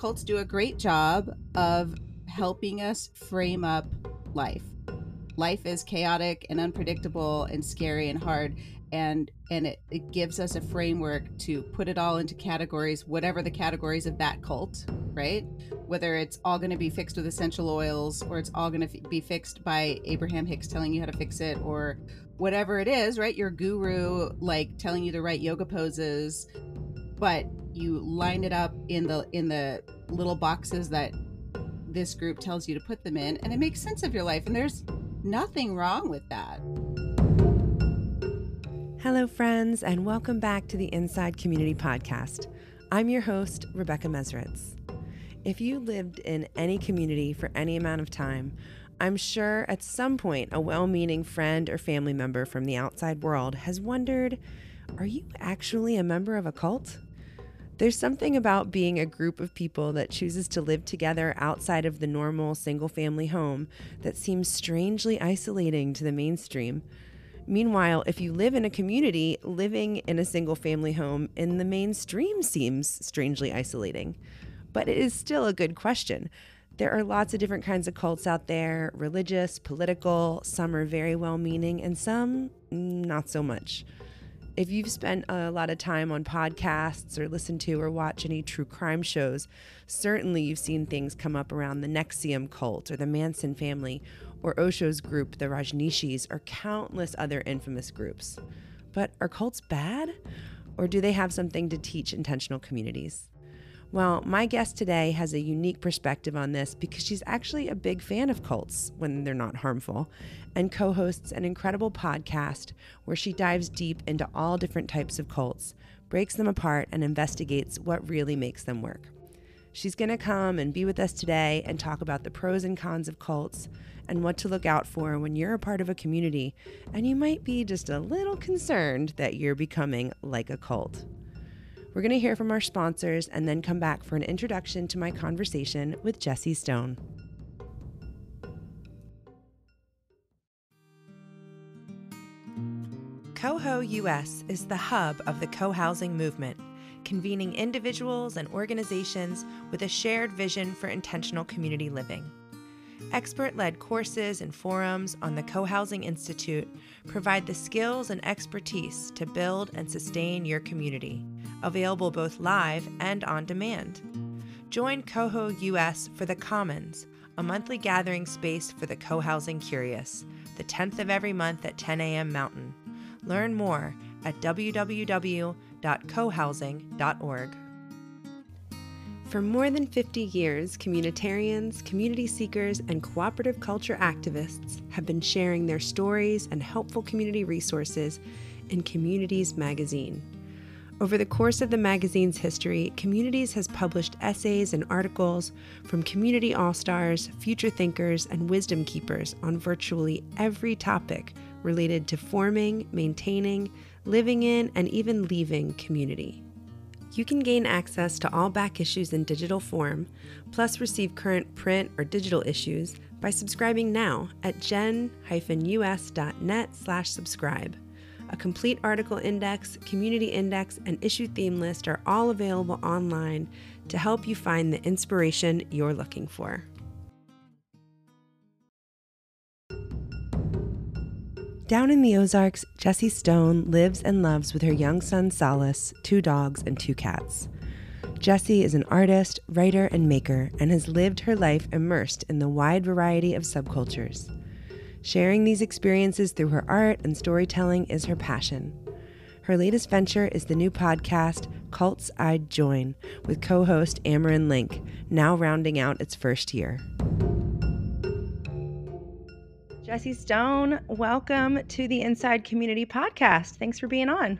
cults do a great job of helping us frame up life. Life is chaotic and unpredictable and scary and hard and and it, it gives us a framework to put it all into categories whatever the categories of that cult right? Whether it's all going to be fixed with essential oils or it's all going to f- be fixed by abraham hicks telling you how to fix it or whatever it is right? Your guru like telling you to write yoga poses. But you line it up in the in the little boxes that this group tells you to put them in and it makes sense of your life and there's nothing wrong with that Hello, friends, and welcome back to the Inside Community Podcast. I'm your host, Rebecca Mesritz. If you lived in any community for any amount of time, I'm sure at some point a well meaning friend or family member from the outside world has wondered are you actually a member of a cult? There's something about being a group of people that chooses to live together outside of the normal single family home that seems strangely isolating to the mainstream. Meanwhile, if you live in a community, living in a single family home in the mainstream seems strangely isolating. But it is still a good question. There are lots of different kinds of cults out there religious, political, some are very well meaning, and some mm, not so much. If you've spent a lot of time on podcasts or listened to or watch any true crime shows, certainly you've seen things come up around the NXIVM cult or the Manson family or Osho's group, the Rajneeshis, or countless other infamous groups. But are cults bad? Or do they have something to teach intentional communities? Well, my guest today has a unique perspective on this because she's actually a big fan of cults when they're not harmful and co hosts an incredible podcast where she dives deep into all different types of cults, breaks them apart, and investigates what really makes them work. She's going to come and be with us today and talk about the pros and cons of cults, and what to look out for when you're a part of a community and you might be just a little concerned that you're becoming like a cult. We're going to hear from our sponsors and then come back for an introduction to my conversation with Jesse Stone. Coho US is the hub of the co housing movement, convening individuals and organizations with a shared vision for intentional community living. Expert led courses and forums on the Co Housing Institute provide the skills and expertise to build and sustain your community, available both live and on demand. Join Coho US for the Commons, a monthly gathering space for the co housing curious, the 10th of every month at 10 a.m. Mountain. Learn more at www.cohousing.org. For more than 50 years, communitarians, community seekers, and cooperative culture activists have been sharing their stories and helpful community resources in Communities magazine. Over the course of the magazine's history, Communities has published essays and articles from community all stars, future thinkers, and wisdom keepers on virtually every topic related to forming, maintaining, living in, and even leaving community. You can gain access to all back issues in digital form, plus receive current print or digital issues by subscribing now at gen-us.net slash subscribe. A complete article index, community index, and issue theme list are all available online to help you find the inspiration you're looking for. Down in the Ozarks, Jesse Stone lives and loves with her young son Solace, two dogs, and two cats. Jessie is an artist, writer, and maker and has lived her life immersed in the wide variety of subcultures. Sharing these experiences through her art and storytelling is her passion. Her latest venture is the new podcast, Cults I'd Join, with co host Ameran Link, now rounding out its first year. Jesse Stone, welcome to the Inside Community Podcast. Thanks for being on.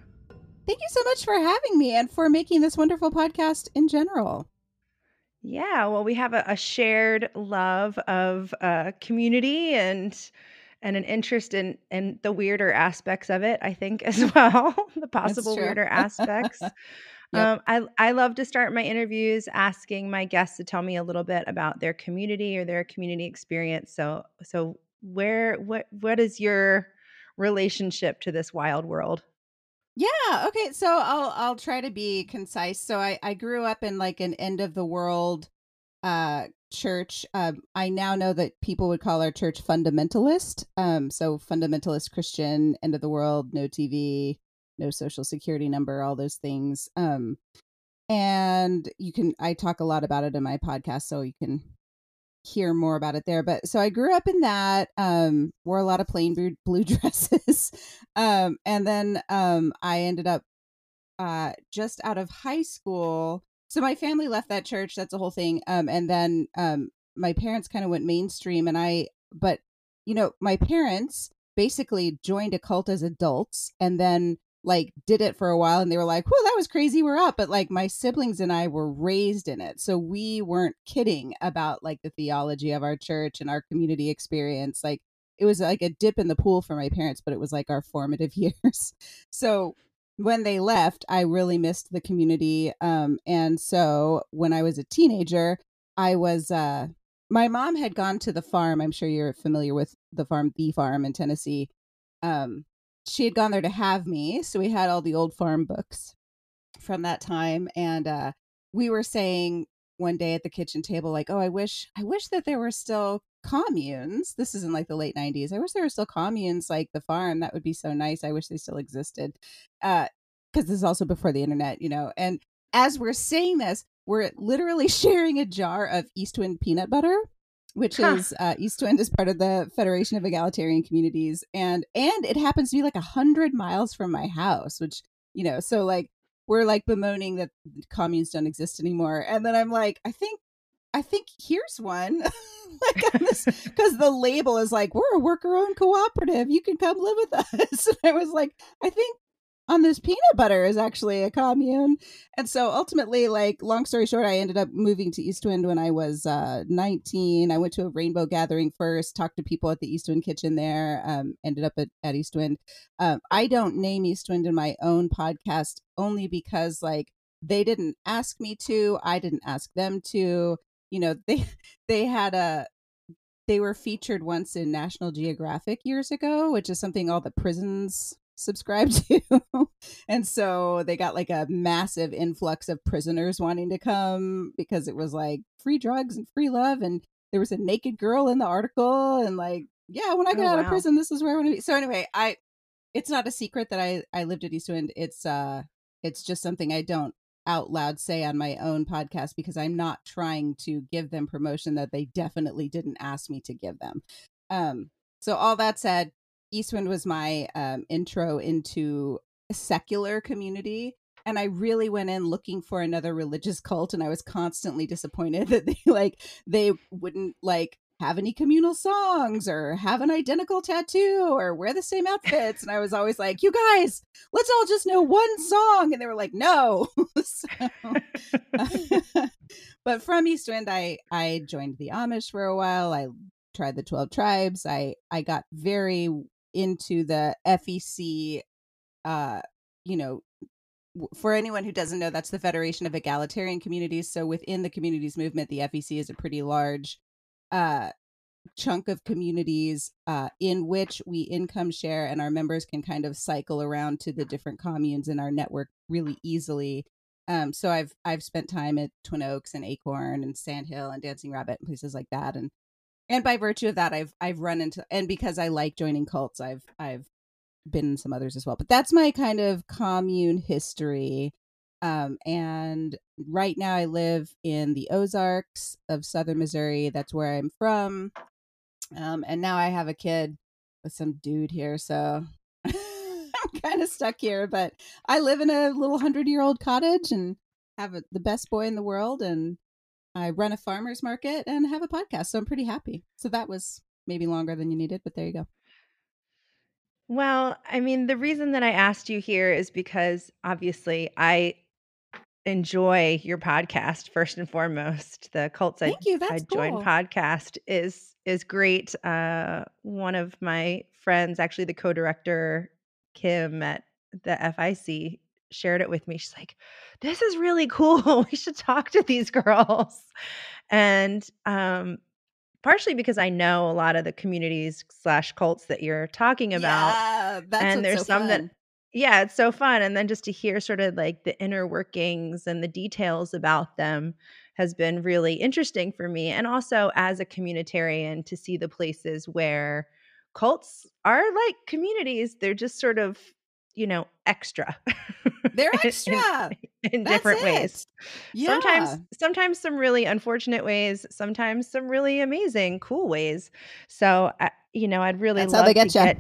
Thank you so much for having me and for making this wonderful podcast in general. Yeah, well, we have a, a shared love of uh, community and and an interest in in the weirder aspects of it. I think as well, the possible weirder aspects. yep. um, I I love to start my interviews asking my guests to tell me a little bit about their community or their community experience. So so where what what is your relationship to this wild world? Yeah. Okay. So I'll I'll try to be concise. So I I grew up in like an end of the world uh church. Um, I now know that people would call our church fundamentalist. Um, so fundamentalist Christian, end of the world, no TV, no social security number, all those things. Um, and you can I talk a lot about it in my podcast, so you can hear more about it there. But so I grew up in that, um, wore a lot of plain blue, blue dresses. um, and then um, I ended up uh, just out of high school. So my family left that church. That's a whole thing. Um, and then um, my parents kind of went mainstream. And I, but, you know, my parents basically joined a cult as adults and then like did it for a while and they were like, "Whoa, that was crazy. We're up." But like my siblings and I were raised in it. So we weren't kidding about like the theology of our church and our community experience. Like it was like a dip in the pool for my parents, but it was like our formative years. so when they left, I really missed the community. Um, and so when I was a teenager, I was uh my mom had gone to the farm. I'm sure you're familiar with the farm, the farm in Tennessee. Um, she had gone there to have me. So we had all the old farm books from that time. And uh, we were saying one day at the kitchen table, like, oh, I wish, I wish that there were still communes. This is in like the late 90s. I wish there were still communes like the farm. That would be so nice. I wish they still existed. Uh, because this is also before the internet, you know. And as we're saying this, we're literally sharing a jar of Eastwind peanut butter which huh. is uh, Eastwind is part of the Federation of Egalitarian Communities, and and it happens to be like a hundred miles from my house, which you know, so like we're like bemoaning that communes don't exist anymore, and then I'm like, I think, I think here's one, like because the label is like we're a worker-owned cooperative, you can come live with us. and I was like, I think on this peanut butter is actually a commune. And so ultimately, like, long story short, I ended up moving to Eastwind when I was uh, 19. I went to a rainbow gathering first, talked to people at the Eastwind kitchen there, um, ended up at, at Eastwind. Um, I don't name Eastwind in my own podcast only because, like, they didn't ask me to. I didn't ask them to. You know, they they had a they were featured once in National Geographic years ago, which is something all the prisons subscribe to. and so they got like a massive influx of prisoners wanting to come because it was like free drugs and free love. And there was a naked girl in the article. And like, yeah, when I get oh, out wow. of prison, this is where I want to be. So anyway, I, it's not a secret that I, I lived at Eastwind. It's, uh, it's just something I don't out loud say on my own podcast because I'm not trying to give them promotion that they definitely didn't ask me to give them. Um, so all that said, Eastwind was my um, intro into secular community. And I really went in looking for another religious cult, and I was constantly disappointed that they like they wouldn't like have any communal songs or have an identical tattoo or wear the same outfits. And I was always like, you guys, let's all just know one song. And they were like, no. so, but from Eastwind, I, I joined the Amish for a while. I tried the 12 tribes. I, I got very into the FEC uh you know for anyone who doesn't know that's the Federation of Egalitarian Communities so within the communities movement the FEC is a pretty large uh chunk of communities uh, in which we income share and our members can kind of cycle around to the different communes in our network really easily. Um, so I've I've spent time at Twin Oaks and Acorn and Sandhill and Dancing Rabbit and places like that and and by virtue of that i've i've run into and because i like joining cults i've i've been in some others as well. But that's my kind of commune history. Um, and right now i live in the ozarks of southern missouri. That's where i'm from. Um, and now i have a kid with some dude here so i'm kind of stuck here. But i live in a little hundred year old cottage and have a, the best boy in the world and I run a farmer's market and have a podcast. So I'm pretty happy. So that was maybe longer than you needed, but there you go. Well, I mean, the reason that I asked you here is because obviously I enjoy your podcast first and foremost. The Cults Thank I, you. That's I joined cool. podcast is is great. Uh, one of my friends, actually the co-director Kim at the FIC, shared it with me. She's like, "This is really cool. we should talk to these girls." And um partially because I know a lot of the communities slash cults that you're talking about. Yeah, and there's so some fun. that yeah, it's so fun. And then just to hear sort of like the inner workings and the details about them has been really interesting for me. And also as a communitarian to see the places where cults are like communities. They're just sort of, you know, extra. They're extra in, in different it. ways. Yeah. Sometimes sometimes some really unfortunate ways, sometimes some really amazing, cool ways. So, I, you know, I'd really That's love how they get to you. get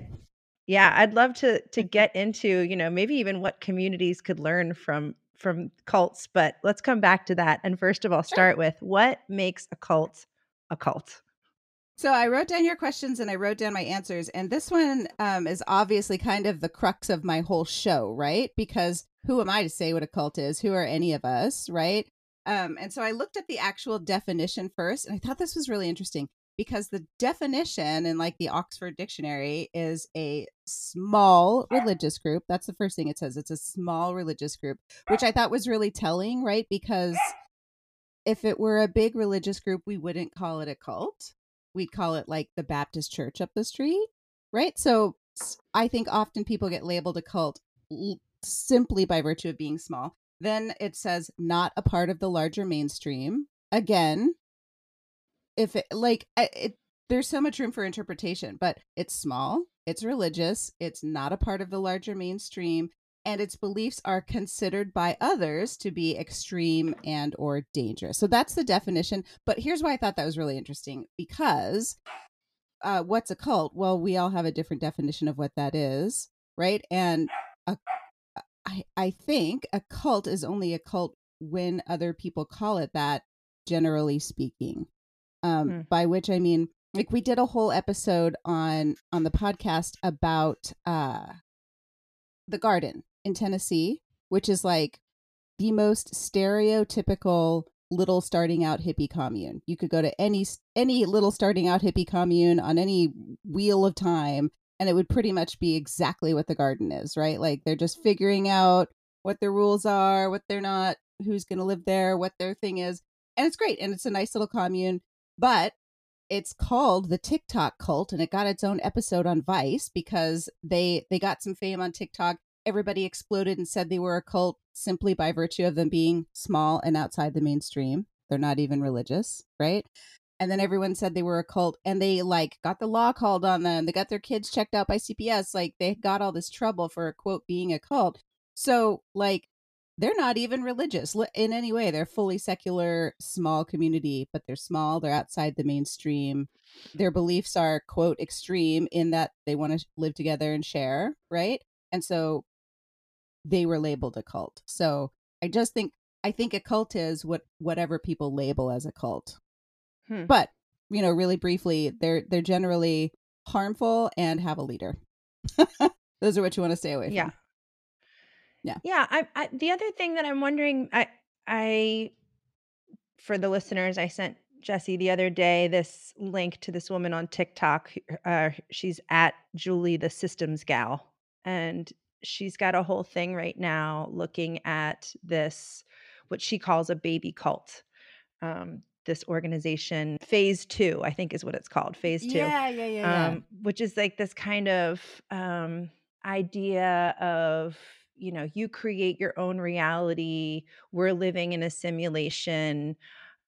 yeah, I'd love to to get into, you know, maybe even what communities could learn from from cults, but let's come back to that. And first of all, start sure. with what makes a cult a cult? So I wrote down your questions and I wrote down my answers. And this one um, is obviously kind of the crux of my whole show, right? Because who am I to say what a cult is? Who are any of us, right? Um, and so I looked up the actual definition first, and I thought this was really interesting because the definition in like the Oxford Dictionary is a small religious group. That's the first thing it says. It's a small religious group, which I thought was really telling, right? Because if it were a big religious group, we wouldn't call it a cult we'd call it like the Baptist church up the street, right? So I think often people get labeled a cult simply by virtue of being small. Then it says not a part of the larger mainstream. Again, if it like it, there's so much room for interpretation, but it's small, it's religious, it's not a part of the larger mainstream, and its beliefs are considered by others to be extreme and or dangerous. So that's the definition but here's why i thought that was really interesting because uh, what's a cult? Well we all have a different definition of what that is right? And a, I, I think a cult is only a cult when other people call it that generally speaking. Um, hmm. by which i mean like we did a whole episode on on the podcast about uh the garden in Tennessee, which is like the most stereotypical little starting out hippie commune. You could go to any any little starting out hippie commune on any wheel of time and it would pretty much be exactly what the garden is, right? Like they're just mm. figuring out what their rules are, what they're not, who's going to live there, what their thing is. And it's great and it's a nice little commune, but it's called the TikTok cult and it got its own episode on Vice because they they got some fame on TikTok everybody exploded and said they were a cult simply by virtue of them being small and outside the mainstream. They're not even religious, right? And then everyone said they were a cult and they like got the law called on them. They got their kids checked out by CPS. Like they got all this trouble for quote being a cult. So like they're not even religious in any way. They're fully secular, small community, but they're small. They're outside the mainstream. Their beliefs are quote extreme in that they want to live together and share, right? And so they were labeled a cult. So I just think I think a cult is what whatever people label as a cult. Hmm. But you know, really briefly, they're they're generally harmful and have a leader. Those are what you want to stay away from. Yeah. Yeah. Yeah. I, I the other thing that I'm wondering, I I for the listeners, I sent Jesse the other day this link to this woman on TikTok. Uh, she's at Julie the Systems Gal, and she's got a whole thing right now looking at this what she calls a baby cult um, this organization phase two i think is what it's called phase two yeah yeah yeah, um, which is like this kind of um, idea of you know you create your own reality we're living in a simulation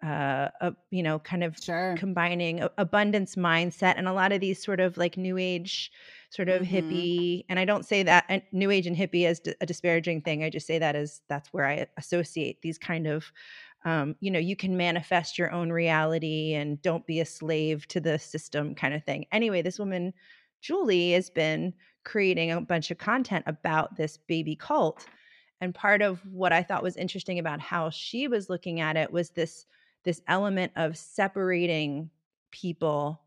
uh, a, you know kind of sure. combining abundance mindset and a lot of these sort of like new age sort of mm-hmm. hippie and i don't say that new age and hippie as a disparaging thing i just say that as that's where i associate these kind of um, you know you can manifest your own reality and don't be a slave to the system kind of thing anyway this woman julie has been creating a bunch of content about this baby cult and part of what i thought was interesting about how she was looking at it was this this element of separating people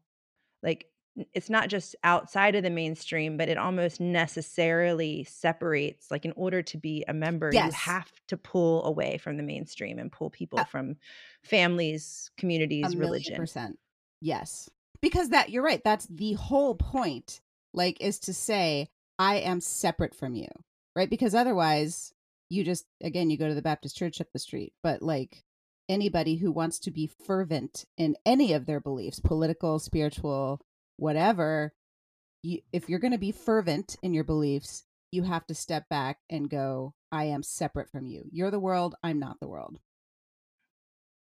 like it's not just outside of the mainstream, but it almost necessarily separates. Like, in order to be a member, yes. you have to pull away from the mainstream and pull people uh, from families, communities, religion. Percent. Yes. Because that, you're right. That's the whole point, like, is to say, I am separate from you, right? Because otherwise, you just, again, you go to the Baptist church up the street, but like, anybody who wants to be fervent in any of their beliefs political spiritual whatever you, if you're going to be fervent in your beliefs you have to step back and go, I am separate from you. You're the world, I'm not the world.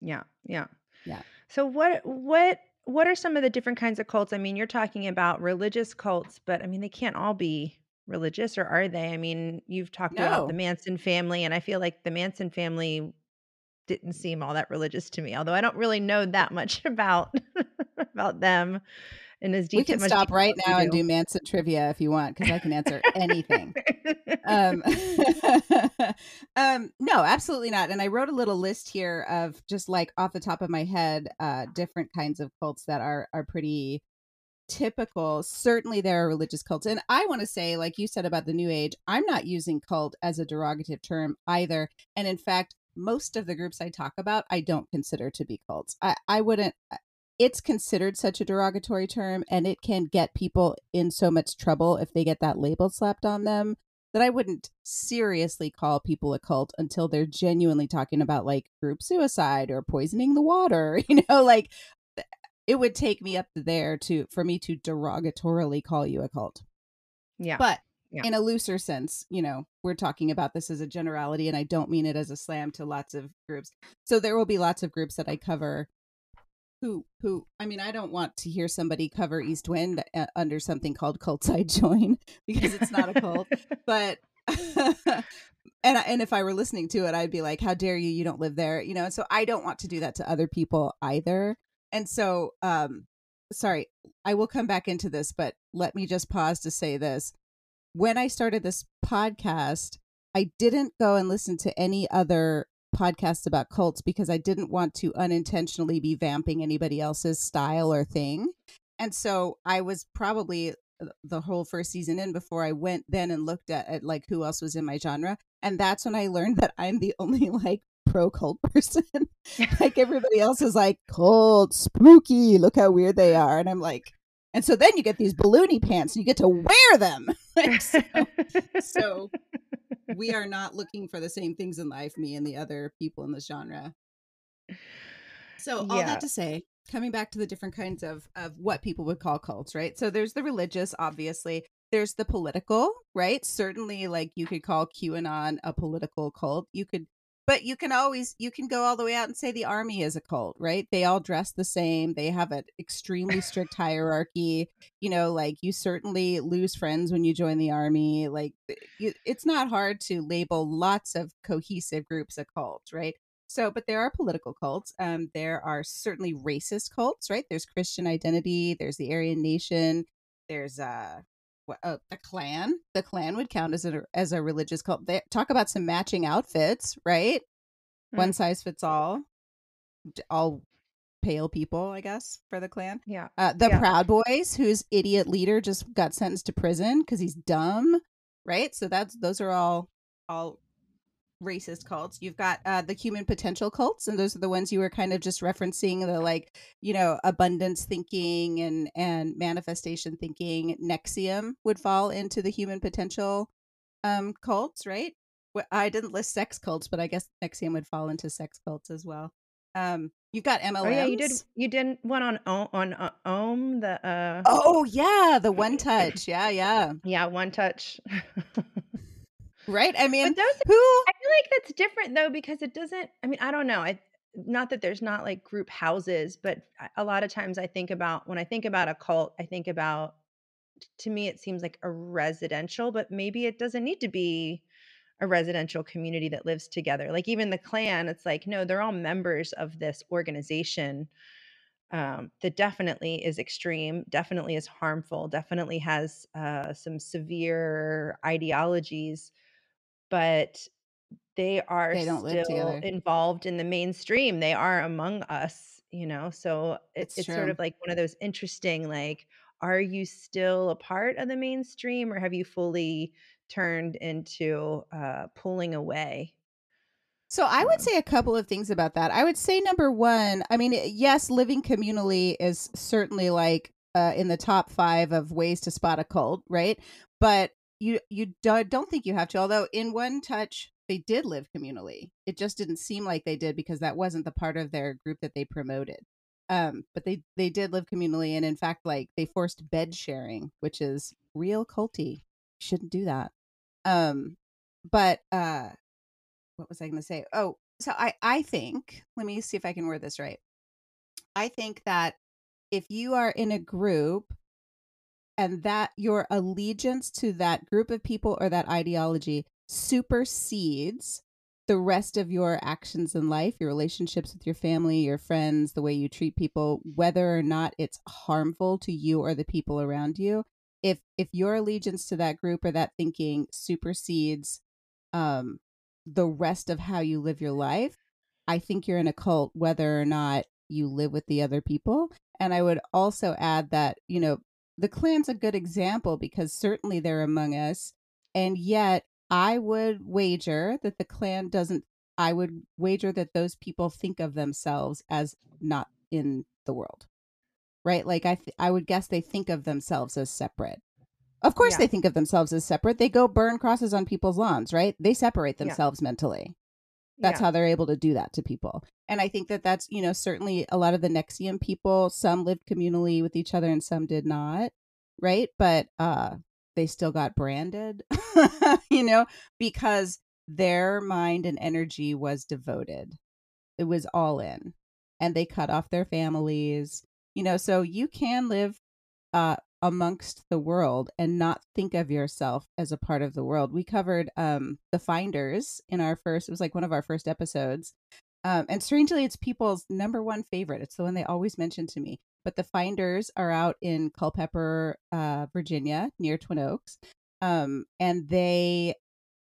Yeah, yeah. Yeah. So what what what are some of the different kinds of cults? I mean, you're talking about religious cults, but I mean, they can't all be religious, or are they? I mean, you've talked about the Manson family, and I feel like the Manson family didn't seem all that religious to me, although I don't really know that much about about them and as We can much stop right now and do. do Manson trivia if you want, because I can answer anything. Um, um, no, absolutely not. And I wrote a little list here of just like off the top of my head, uh, different kinds of cults that are are pretty typical. Certainly, there are religious cults, and I want to say, like you said about the New Age, I'm not using cult as a derogative term either. And in fact, most of the groups I talk about, I don't consider to be cults. I I wouldn't. It's considered such a derogatory term, and it can get people in so much trouble if they get that label slapped on them that I wouldn't seriously call people a cult until they're genuinely talking about like group suicide or poisoning the water. You know, like it would take me up there to for me to derogatorily call you a cult. yeah. But Yeah. in a looser sense, you know, we're talking about this as a generality and I don't mean it as a slam to lots of groups. So there will be lots of groups that I cover who who I mean I don't want to hear somebody cover East Wind uh, under something called Cult Side Join because it's not a cult, but and I- and if I were listening to it I'd be like how dare you you don't live there, you know. So I don't want to do that to other people either. And so um sorry, I will come back into this, but let me just pause to say this. When I started this podcast, I didn't go and listen to any other podcasts about cults because I didn't want to unintentionally be vamping anybody else's style or thing. And so I was probably uh, the whole first season in before I went then and looked at, at like who else was in my genre. And that's when I learned that I'm the only like pro cult person. like everybody else is like cult, spooky, look how weird they are. And I'm like, and so then you get these balloony pants and you get to wear them. Like, so, so we are not looking for the same things in life, me and the other people in the genre. So all Yeah. that to say, coming back to the different kinds of of what people would call cults, right? So there's the religious, obviously. There's the political, right? Certainly, like you could call QAnon a political cult. You could, but you can always you can go all the way out and say the army is a cult, right? They all dress the same. They have an extremely strict hierarchy. You know, like you certainly lose friends when you join the army. Like you, it's not hard to label lots of cohesive groups a cult, right? So, but there are political cults. Um, there are certainly racist cults, right? There's Christian identity. There's the Aryan Nation. There's uh, uh the Klan. The Klan would count as a as a religious cult. They talk about some matching outfits, right? One Mm. size fits all. All pale people, I guess, for the Klan. yeah. Uh, the Yeah. Proud Boys, whose idiot leader just got sentenced to prison because he's dumb, right? So that's those are all all racist cults. You've got uh, the human potential cults, and those are the ones you were kind of just referencing. The like, you know, abundance thinking and and manifestation thinking. NXIVM would fall into the human potential um cults, right? I didn't list sex cults, but I guess NXIVM would fall into sex cults as well. Um, you've got MLMs. Oh yeah, you did you did one on O- on uh, Ohm the uh Oh yeah, the OneTaste. Yeah, yeah. yeah, one touch. Right? I mean, But those who I feel like that's different though because it doesn't I mean, I don't know. I not that there's not like group houses, but a lot of times I think about when I think about a cult, I think about to me it seems like a residential, but maybe it doesn't need to be a residential community that lives together. Like even the Klan, it's like no, they're all members of this organization um, that definitely is extreme, definitely is harmful, definitely has uh, some severe ideologies, but they are They don't live together. involved in the mainstream. They are among us, you know. So it, It's it's sort of like one of those interesting, like, are you still a part of the mainstream, or have you fully turned into uh, pulling away? So I would Um, say a couple of things about that. I would say number one, I mean, yes, living communally is certainly like uh, in the top five of ways to spot a cult, right? But you you do, don't think you have to. Although in OneTaste, they did live communally. It just didn't seem like they did because that wasn't the part of their group that they promoted. Um, but they they did live communally, and in fact, like they forced bed sharing, which is real culty. Shouldn't do that. Um, but uh, what was I going to say? Oh, so I I think let me see if I can word this right. I think that if you are in a group and that your allegiance to that group of people or that ideology supersedes the rest of your actions in life, your relationships with your family, your friends, the way you treat people, whether or not it's harmful to you or the people around you, if if your allegiance to that group or that thinking supersedes um the rest of how you live your life, I think you're in a cult whether or not you live with the other people. And I would also add that, you know, the Klan's a good example because certainly they're among us. And yet I would wager that the Klan doesn't, I would wager that those people think of themselves as not in the world. Right? Like I, th- I would guess they think of themselves as separate. Of course, yeah. they think of themselves as separate. They go burn crosses on people's lawns, right? They separate themselves yeah. mentally. That's yeah. how they're able to do that to people. And I think that that's, you know, certainly a lot of the NXIVM people, some lived communally with each other and some did not, right? But uh they still got branded, you know, because their mind and energy was devoted. It was all in. And they cut off their families, you know, so you can live uh amongst the world and not think of yourself as a part of the world. We covered um the finders in our first it was like one of our first episodes. Um and strangely it's people's number one favorite. It's the one they always mention to me. But the finders are out in Culpeper, uh, Virginia, near Twin Oaks. Um and they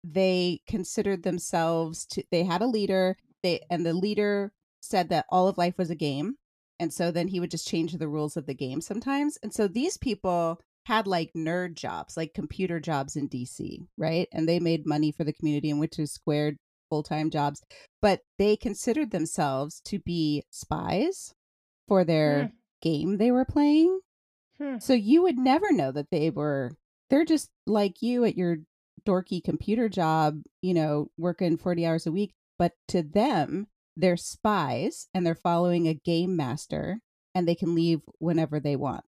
they considered themselves to they had a leader, they and the leader said that all of life was a game and so then he would just change the rules of the game sometimes. And so these people had like nerd jobs, like computer jobs in DC, right? And they made money for the community and went to squared full time jobs. But they considered themselves to be spies for their hmm. game they were playing. Hmm. So you would never know that they were, they're just like you at your dorky computer job, you know, working 40 hours a week. But to them, they're spies and they're following a game master and they can leave whenever they want.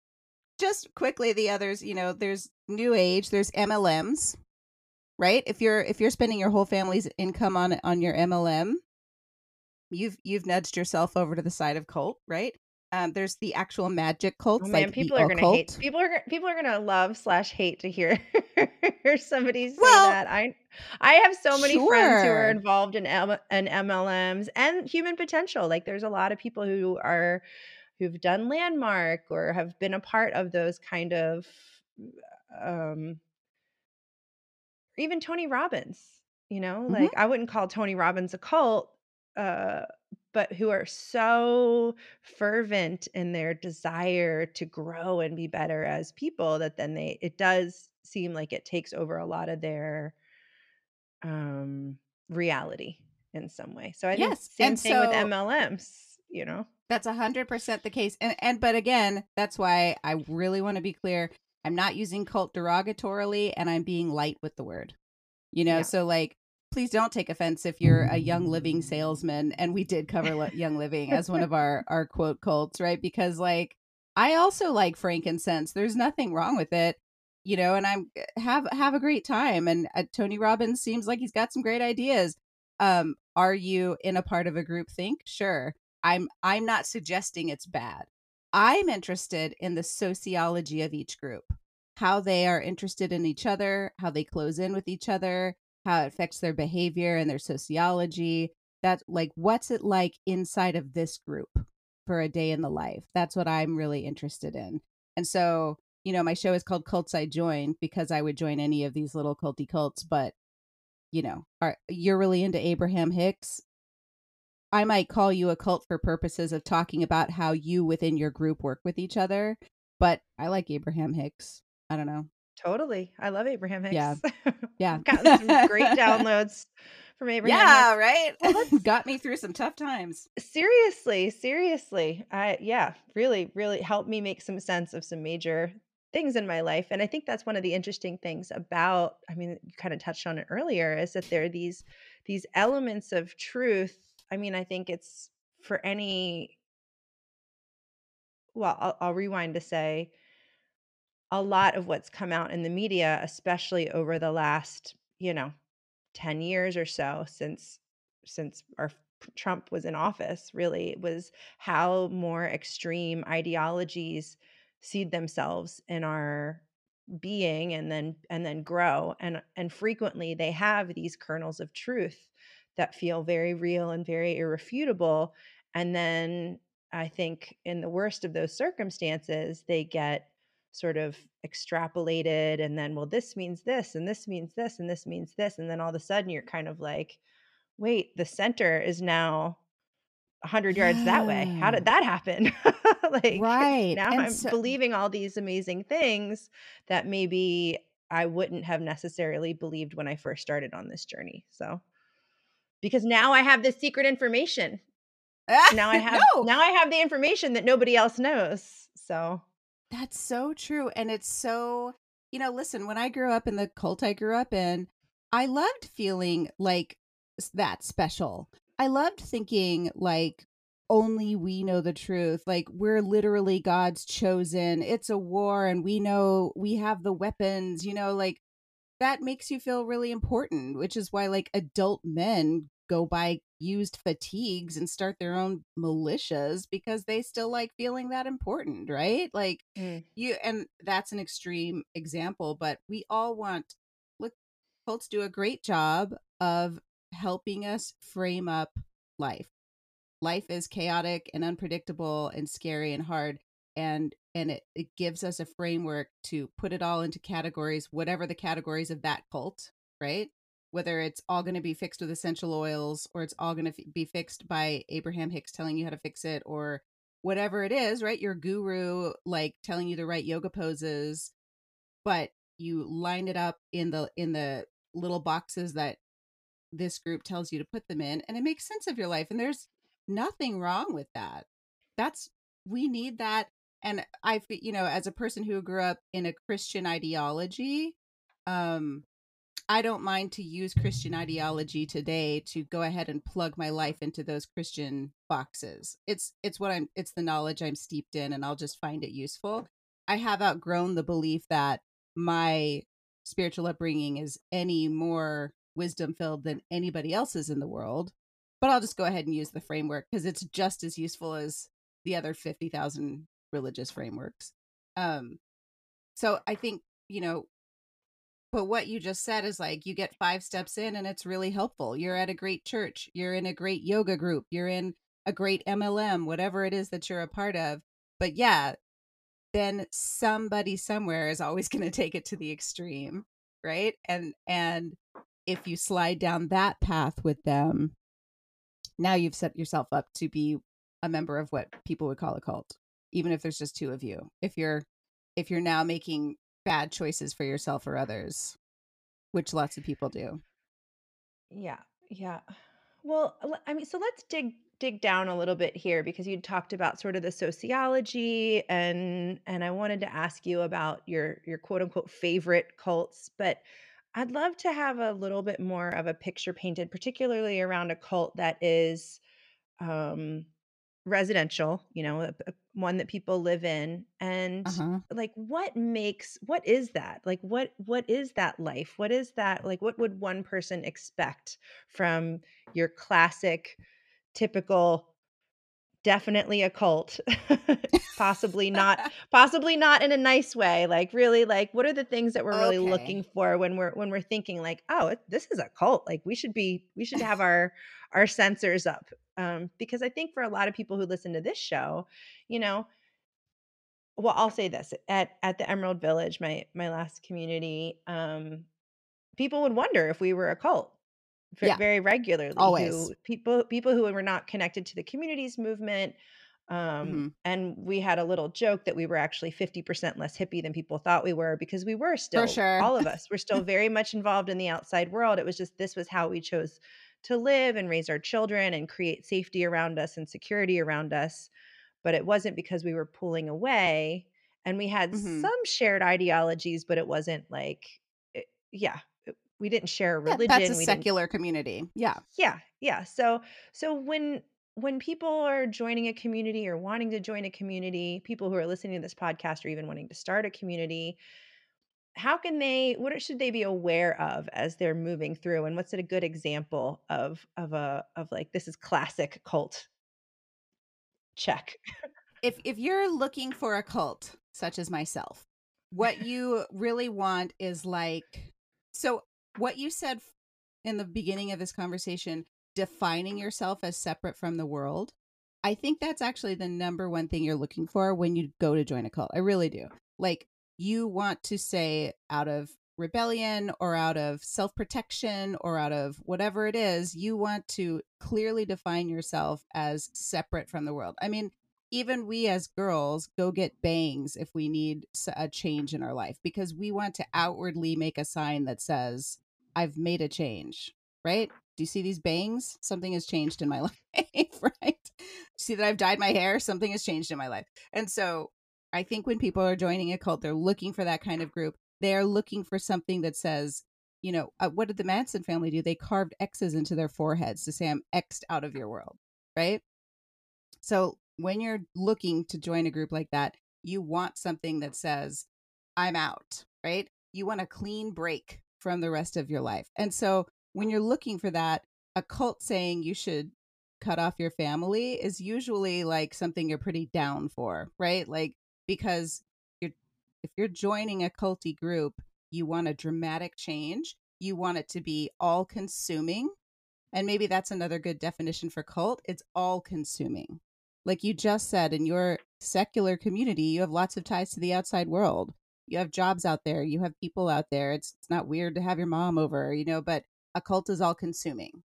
Just quickly the others, you know, there's new age, there's MLMs, right? If you're if you're spending your whole family's income on on your MLM, you've you've nudged yourself over to the side of cult, right? Um, there's the actual magic cults. Oh, man, like people are gonna hate. People are people are gonna love slash hate to hear somebody say well, that. I I have so many sure. friends who are involved in M- in MLMs and human potential. Like there's a lot of people who are who've done landmark or have been a part of those kind of um even Tony Robbins, you know? Mm-hmm. Like I wouldn't call Tony Robbins a cult uh but who are so fervent in their desire to grow and be better as people that then they it does seem like it takes over a lot of their um reality in some way. So I yes, think same and thing so, with MLMs, you know. That's a hundred percent the case. And and but again, that's why I really want to be clear. I'm not using cult derogatorily and I'm being light with the word. You know, yeah. so like please don't take offense if you're a young living salesman and we did cover young living as one of our our quote cults right? Because like i also like frankincense. There's nothing wrong with it you know and i'm have have a great time. And uh, tony robbins seems like he's got some great ideas. Um are you in a part of a group think? Sure. I'm i'm not suggesting it's bad. I'm interested in the sociology of each group how they are interested in each other how they close in with each other how it affects their behavior and their sociology. That like what's it like inside of this group for a day in the life? That's what I'm really interested in. And so, you know, my show is called Cults I'd Join because I would join any of these little culty cults, but you know, are you're really into Abraham Hicks? I might call you a cult for purposes of talking about how you within your group work with each other, but I like Abraham Hicks. I don't know. Totally. I love Abraham Hicks. Yeah. Yeah. Got some great downloads from Abraham Yeah, Hicks. right? Well, Got me through some tough times. Seriously, seriously. I yeah, really, really helped me make some sense of some major things in my life. And I think that's one of the interesting things about, I mean, you kind of touched on it earlier, is that there are these these elements of truth. I mean, I think it's for any well, I'll, I'll rewind to say a lot of what's come out in the media, especially over the last, you know 10 years or so since since our Trump was in office really was how more extreme ideologies seed themselves in our being and then and then grow and and frequently they have these kernels of truth that feel very real and very irrefutable and then i think in the worst of those circumstances they get sort of extrapolated and then well this means this and this means this and this means this and then all of a sudden you're kind of like wait the center is now 100 yards yeah. that way. How did that happen? Like right now and i'm so- believing all these amazing things that maybe i wouldn't have necessarily believed when i first started on this journey so. Because now i have this secret information. Now i have no. now i have the information that nobody else knows so that's so true. And it's so, you know, listen, when I grew up in the cult I grew up in, I loved feeling like that special. I loved thinking like only we know the truth. Like we're literally God's chosen. It's a war and we know we have the weapons, you know, like that makes you feel really important, which is why like adult men go buy used fatigues and start their own militias because they still like feeling that important, right? Like mm. you and that's an extreme example, but we all want look cults do a great job of helping us frame up life. Life is chaotic and unpredictable and scary and hard and and it, it gives us a framework to put it all into categories whatever the categories of that cult right whether it's all going to be fixed with essential oils or it's all going to f- be fixed by Abraham Hicks telling you how to fix it or whatever it is, right? Your guru like telling you the right yoga poses, but you line it up in the in the little boxes that this group tells you to put them in and it makes sense of your life and there's nothing wrong with that. That's we need that and I you know as a person who grew up in a Christian ideology um I don't mind to use Christian ideology today to go ahead and plug my life into those Christian boxes. It's it's what I'm it's the knowledge I'm steeped in and I'll just find it useful. I have outgrown the belief that my spiritual upbringing is any more wisdom filled than anybody else's in the world. But I'll just go ahead and use the framework because it's just as useful as the other 50,000 religious frameworks. Um so I think, you know, but what you just said is like you get five steps in and it's really helpful. You're at a great church, you're in a great yoga group, you're in a great MLM, whatever it is that you're a part of. But yeah, then somebody somewhere is always going to take it to the extreme, right? And and if you slide down that path with them, now you've set yourself up to be a member of what people would call a cult, even if there's just two of you. If you're if you're now making bad choices for yourself or others, which lots of people do. Yeah. Yeah. Well, I mean, so let's dig dig down a little bit here because you talked about sort of the sociology and and I wanted to ask you about your your quote unquote favorite cults, but I'd love to have a little bit more of a picture painted, particularly around a cult that is um residential, you know, a, a, one that people live in and uh-huh. like what makes what is that? Like what what is that life? What is that like what would one person expect from your classic typical definitely a cult possibly not possibly not in a nice way like really like what are the things that we're really okay. looking for when we're when we're thinking like oh this is a cult like we should be we should have our our sensors up um because i think for a lot of people who listen to this show you know well i'll say this at at the emerald village my my last community um people would wonder if we were a cult yeah. very regularly. Always. Who, people people who were not connected to the communities movement. Um, mm-hmm. and we had a little joke that we were actually 50% less hippie than people thought we were because we were still sure. all of us were still very much involved in the outside world. It was just this was how we chose to live and raise our children and create safety around us and security around us. But it wasn't because we were pulling away and we had mm-hmm. some shared ideologies, but it wasn't like, it, yeah, we didn't share a religion. Yeah, that's a we secular community. Yeah. Yeah. Yeah. So so when when people are joining a community or wanting to join a community, people who are listening to this podcast or even wanting to start a community, how can they what should they be aware of as they're moving through and what's it a good example of of a of like this is classic cult check? If if you're looking for a cult such as myself what you really want is like so what you said in the beginning of this conversation defining yourself as separate from the world i think that's actually the number one thing you're looking for when you go to join a cult i really do. Like you want to say out of rebellion or out of self protection or out of whatever it is, you want to clearly define yourself as separate from the world. I mean, even we as girls go get bangs if we need a change in our life because we want to outwardly make a sign that says, I've made a change, right? Do you see these bangs? Something has changed in my life, right? See that I've dyed my hair? Something has changed in my life. And so I think when people are joining a cult, they're looking for that kind of group. They are looking for something that says, you know, uh, what did the Manson family do? They carved X's into their foreheads to say, I'm X'd out of your world, right? So when you're looking to join a group like that, you want something that says, I'm out, right? You want a clean break from the rest of your life. And so when you're looking for that, a cult saying you should cut off your family is usually like something you're pretty down for, right? Like because you're if you're joining a culty group, you want a dramatic change. You want it to be all consuming. And maybe that's another good definition for cult. It's all consuming. Like you just said, in your secular community, you have lots of ties to the outside world. You have jobs out there, you have people out there. It's it's not weird to have your mom over, you know, but a cult is all consuming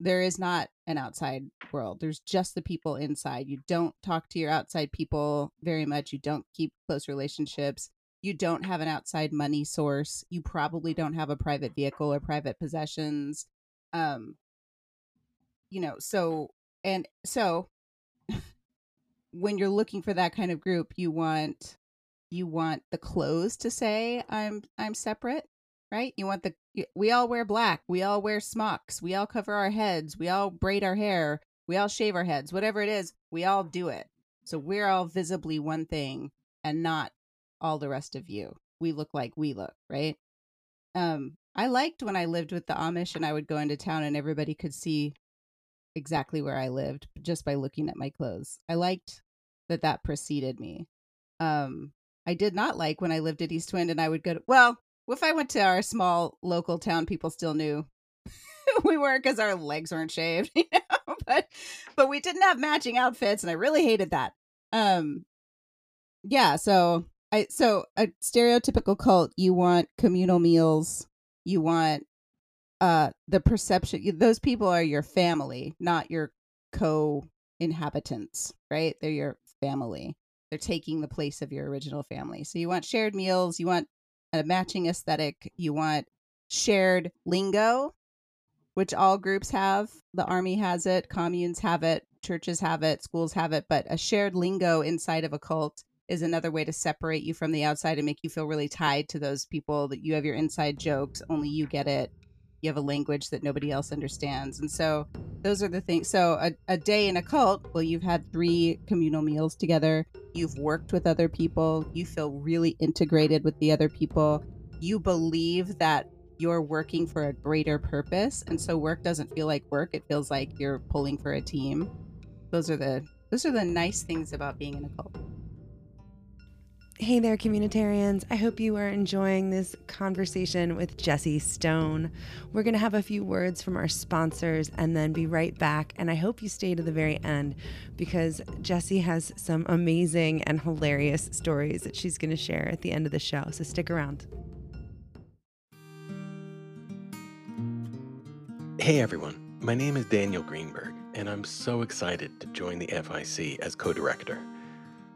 there is not an outside world. There's just the people inside. You don't talk to your outside people very much. You don't keep close relationships. You don't have an outside money source. You probably don't have a private vehicle or private possessions. Um, you know, so and so when you're looking for that kind of group, you want you want the clothes to say I'm I'm separate right? You want the we all wear black, we all wear smocks, we all cover our heads, we all braid our hair, we all shave our heads, whatever it is, we all do it. So we're all visibly one thing and not all the rest of you. We look like we look, right? Um I liked when I lived with the Amish and I would go into town and everybody could see exactly where I lived just by looking at my clothes. I liked that that preceded me. Um I did not like when I lived at East Wind and I would go to, well, if I went to our small local town, people still knew we were because our legs weren't shaved, you know. But but we didn't have matching outfits, and I really hated that. Um, yeah. So I so a stereotypical cult. You want communal meals. You want uh the perception. Those people are your family, not your co-inhabitants, right? They're your family. They're taking the place of your original family. So you want shared meals. You want a matching aesthetic. You want shared lingo, which all groups have. The army has it, communes have it, churches have it, schools have it, but a shared lingo inside of a cult is another way to separate you from the outside and make you feel really tied to those people that you have your inside jokes, only you get it. You have a language that nobody else understands. And so those are the things. So a, a day in a cult, well, you've had three communal meals together you've worked with other people, you feel really integrated with the other people, you believe that you're working for a greater purpose and so work doesn't feel like work it feels like you're pulling for a team those are the those are the nice things about being in a cult Hey there, communitarians. I hope you are enjoying this conversation with Jesse Stone. We're going to have a few words from our sponsors and then be right back. And I hope you stay to the very end because Jesse has some amazing and hilarious stories that she's going to share at the end of the show. So stick around. Hey, everyone. My name is Daniel Greenberg, and I'm so excited to join the FIC as co director.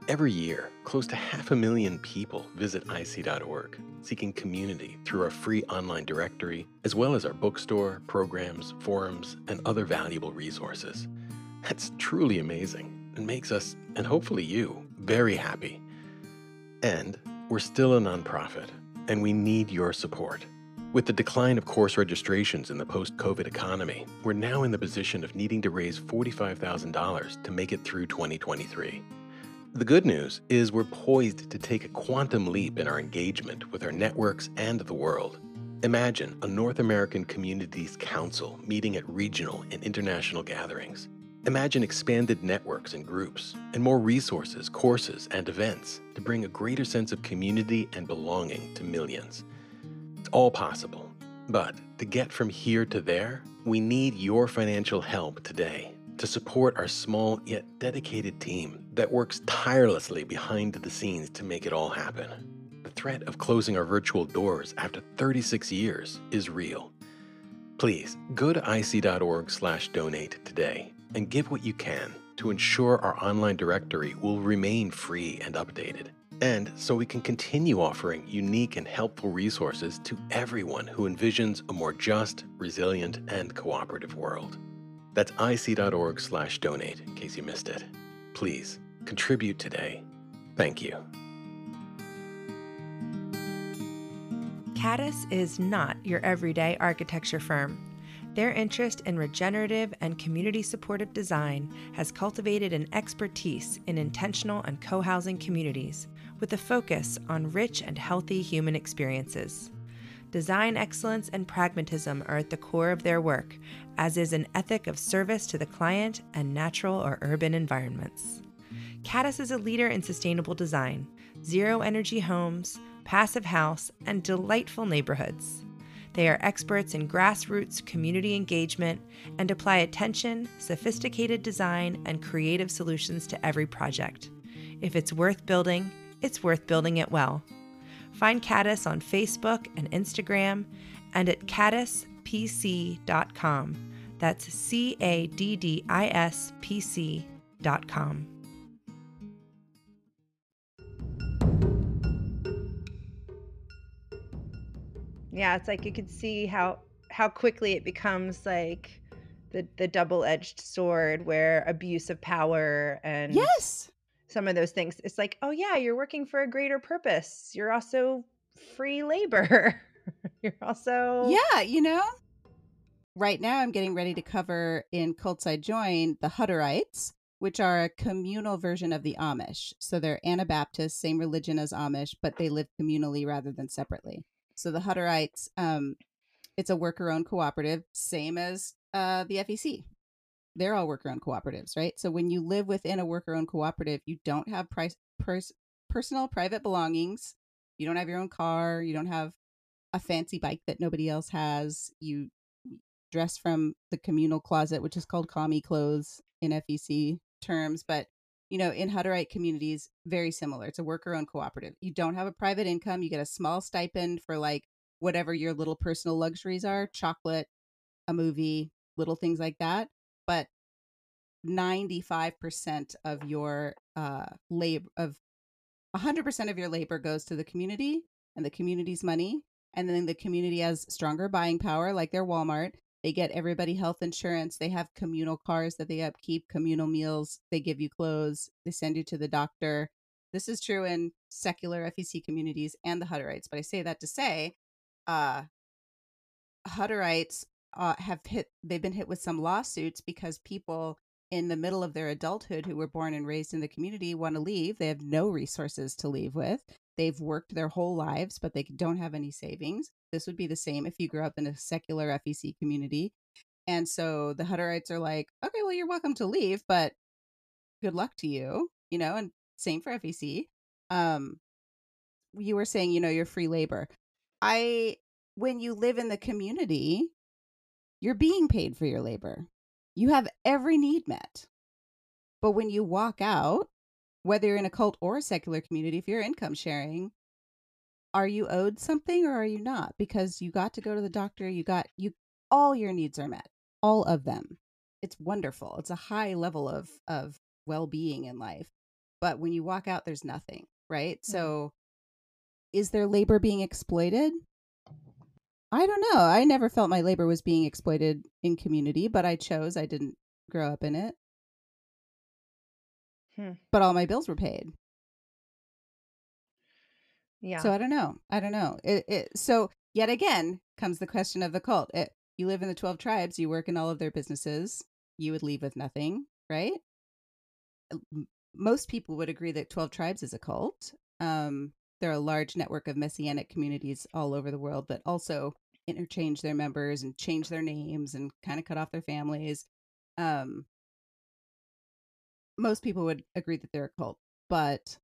Every year, close to half a million people visit IC.org, seeking community through our free online directory, as well as our bookstore, programs, forums, and other valuable resources. That's truly amazing and makes us, and hopefully you, very happy. And we're still a nonprofit, and we need your support. With the decline of course registrations in the post COVID economy, we're now in the position of needing to raise $45,000 to make it through 2023. The good news is we're poised to take a quantum leap in our engagement with our networks and the world. Imagine a North American Communities Council meeting at regional and international gatherings. Imagine expanded networks and groups, and more resources, courses, and events to bring a greater sense of community and belonging to millions. It's all possible, but to get from here to there, we need your financial help today to support our small yet dedicated team that works tirelessly behind the scenes to make it all happen. The threat of closing our virtual doors after 36 years is real. Please go to ic.org/donate today and give what you can to ensure our online directory will remain free and updated, and so we can continue offering unique and helpful resources to everyone who envisions a more just, resilient, and cooperative world. That's ic.org/donate in case you missed it. Please contribute today. Thank you. Caddis is not your everyday architecture firm. Their interest in regenerative and community supportive design has cultivated an expertise in intentional and co housing communities with a focus on rich and healthy human experiences. Design excellence and pragmatism are at the core of their work, as is an ethic of service to the client and natural or urban environments. Caddis is a leader in sustainable design, zero energy homes, passive house, and delightful neighborhoods. They are experts in grassroots community engagement and apply attention, sophisticated design, and creative solutions to every project. If it's worth building, it's worth building it well. Find Caddis on Facebook and Instagram and at caddispc.com. That's C A D D I S P C.com. Yeah, it's like you could see how how quickly it becomes like the the double-edged sword where abuse of power and Yes. some of those things. It's like, oh yeah, you're working for a greater purpose. You're also free labor. you're also Yeah, you know? Right now, I'm getting ready to cover in Cults I'd Join the Hutterites, which are a communal version of the Amish. So they're Anabaptists, same religion as Amish, but they live communally rather than separately. So the Hutterites, um, it's a worker owned cooperative, same as uh, the FEC. They're all worker owned cooperatives, right? So when you live within a worker owned cooperative, you don't have price, pers- personal private belongings. You don't have your own car. You don't have a fancy bike that nobody else has. You dress from the communal closet, which is called commie clothes in FEC terms. But, you know, in Hutterite communities, very similar. It's a worker owned cooperative. You don't have a private income. You get a small stipend for like whatever your little personal luxuries are chocolate, a movie, little things like that. But 95% of your uh, labor, of 100% of your labor goes to the community and the community's money. And then the community has stronger buying power, like their Walmart. They get everybody health insurance. They have communal cars that they upkeep, communal meals. They give you clothes. They send you to the doctor. This is true in secular FEC communities and the Hutterites. But I say that to say, uh, Hutterites uh, have hit. They've been hit with some lawsuits because people in the middle of their adulthood who were born and raised in the community want to leave. They have no resources to leave with. They've worked their whole lives, but they don't have any savings. This would be the same if you grew up in a secular FEC community. And so the Hutterites are like, okay, well, you're welcome to leave, but good luck to you, you know, and same for FEC. Um, you were saying, you know, you're free labor. I, when you live in the community, you're being paid for your labor. You have every need met. But when you walk out, whether you're in a cult or a secular community, if you're income sharing, are you owed something or are you not? Because you got to go to the doctor, you got you all your needs are met, all of them. It's wonderful. It's a high level of of well-being in life. But when you walk out there's nothing, right? Mm-hmm. So is there labor being exploited? I don't know. I never felt my labor was being exploited in community, but I chose. I didn't grow up in it. Hmm. But all my bills were paid. Yeah. So I don't know. I don't know. It, it so yet again comes the question of the cult. It, you live in the 12 tribes, you work in all of their businesses, you would leave with nothing, right? most people would agree that 12 tribes is a cult. Um, they're a large network of messianic communities all over the world that also interchange their members and change their names and kind of cut off their families. Um, most people would agree that they're a cult, but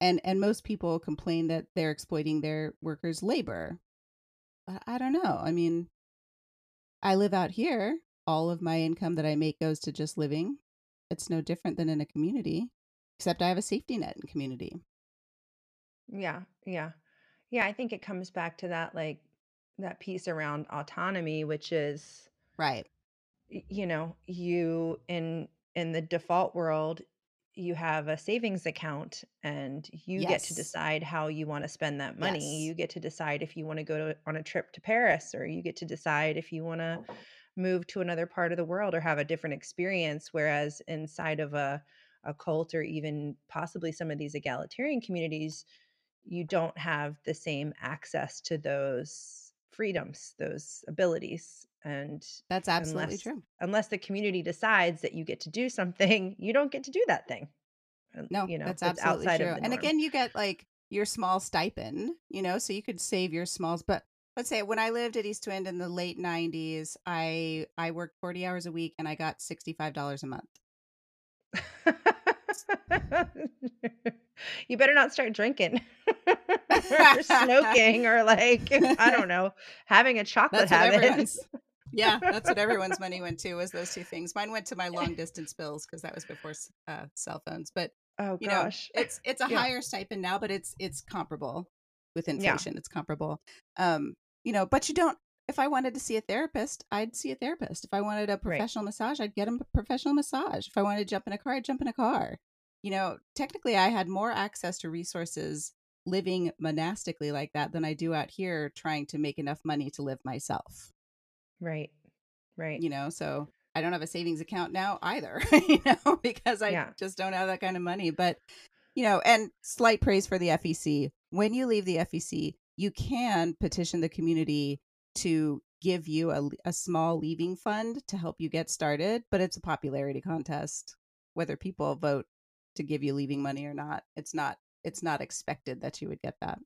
and and most people complain that they're exploiting their workers' labor. I don't know. I mean, I live out here. All of my income that I make goes to just living. It's no different than in a community, except I have a safety net in community. Yeah, yeah. Yeah, I think it comes back to that like that piece around autonomy, which is Right. you know, you in in the default world, you have a savings account and you get to decide how you want to spend that money. Yes. You get to decide if you want to go to, on a trip to Paris or you get to decide if you want to move to another part of the world or have a different experience whereas inside of a a cult or even possibly some of these egalitarian communities you don't have the same access to those freedoms those abilities and That's absolutely unless true. unless the community decides that you get to do something you don't get to do that thing and, No, you know that's absolutely outside true. And norm again, you get like your small stipend, you know, so you could save your smalls. But let's say when I lived at East Wind in the late '90s, I I worked 40 hours a week and I got $65 a month. you better not start drinking or smoking or like i don't know having a chocolate That's habit. Yeah, that's what everyone's money went to was those two things. Mine went to my long distance bills because that was before uh, cell phones. But oh you know, gosh it's it's a Yeah. higher stipend now, but it's it's comparable with Yeah. inflation. It's comparable. Um, you know, but you don't. If I wanted to see a therapist, I'd see a therapist. If I wanted a Right. professional massage, I'd get a professional massage. If I wanted to jump in a car, I'd jump in a car. You know, technically, I had more access to resources living monastically like that than I do out here trying to make enough money to live myself. Right right You know, so I don't have a savings account now either. You know, because I Yeah. just don't have that kind of money. But you know, and slight praise for the FEC. When you leave the FEC, you can petition the community to give you a, a small leaving fund to help you get started, but it's a popularity contest whether people vote to give you leaving money or not. It's not it's not expected that you would get that.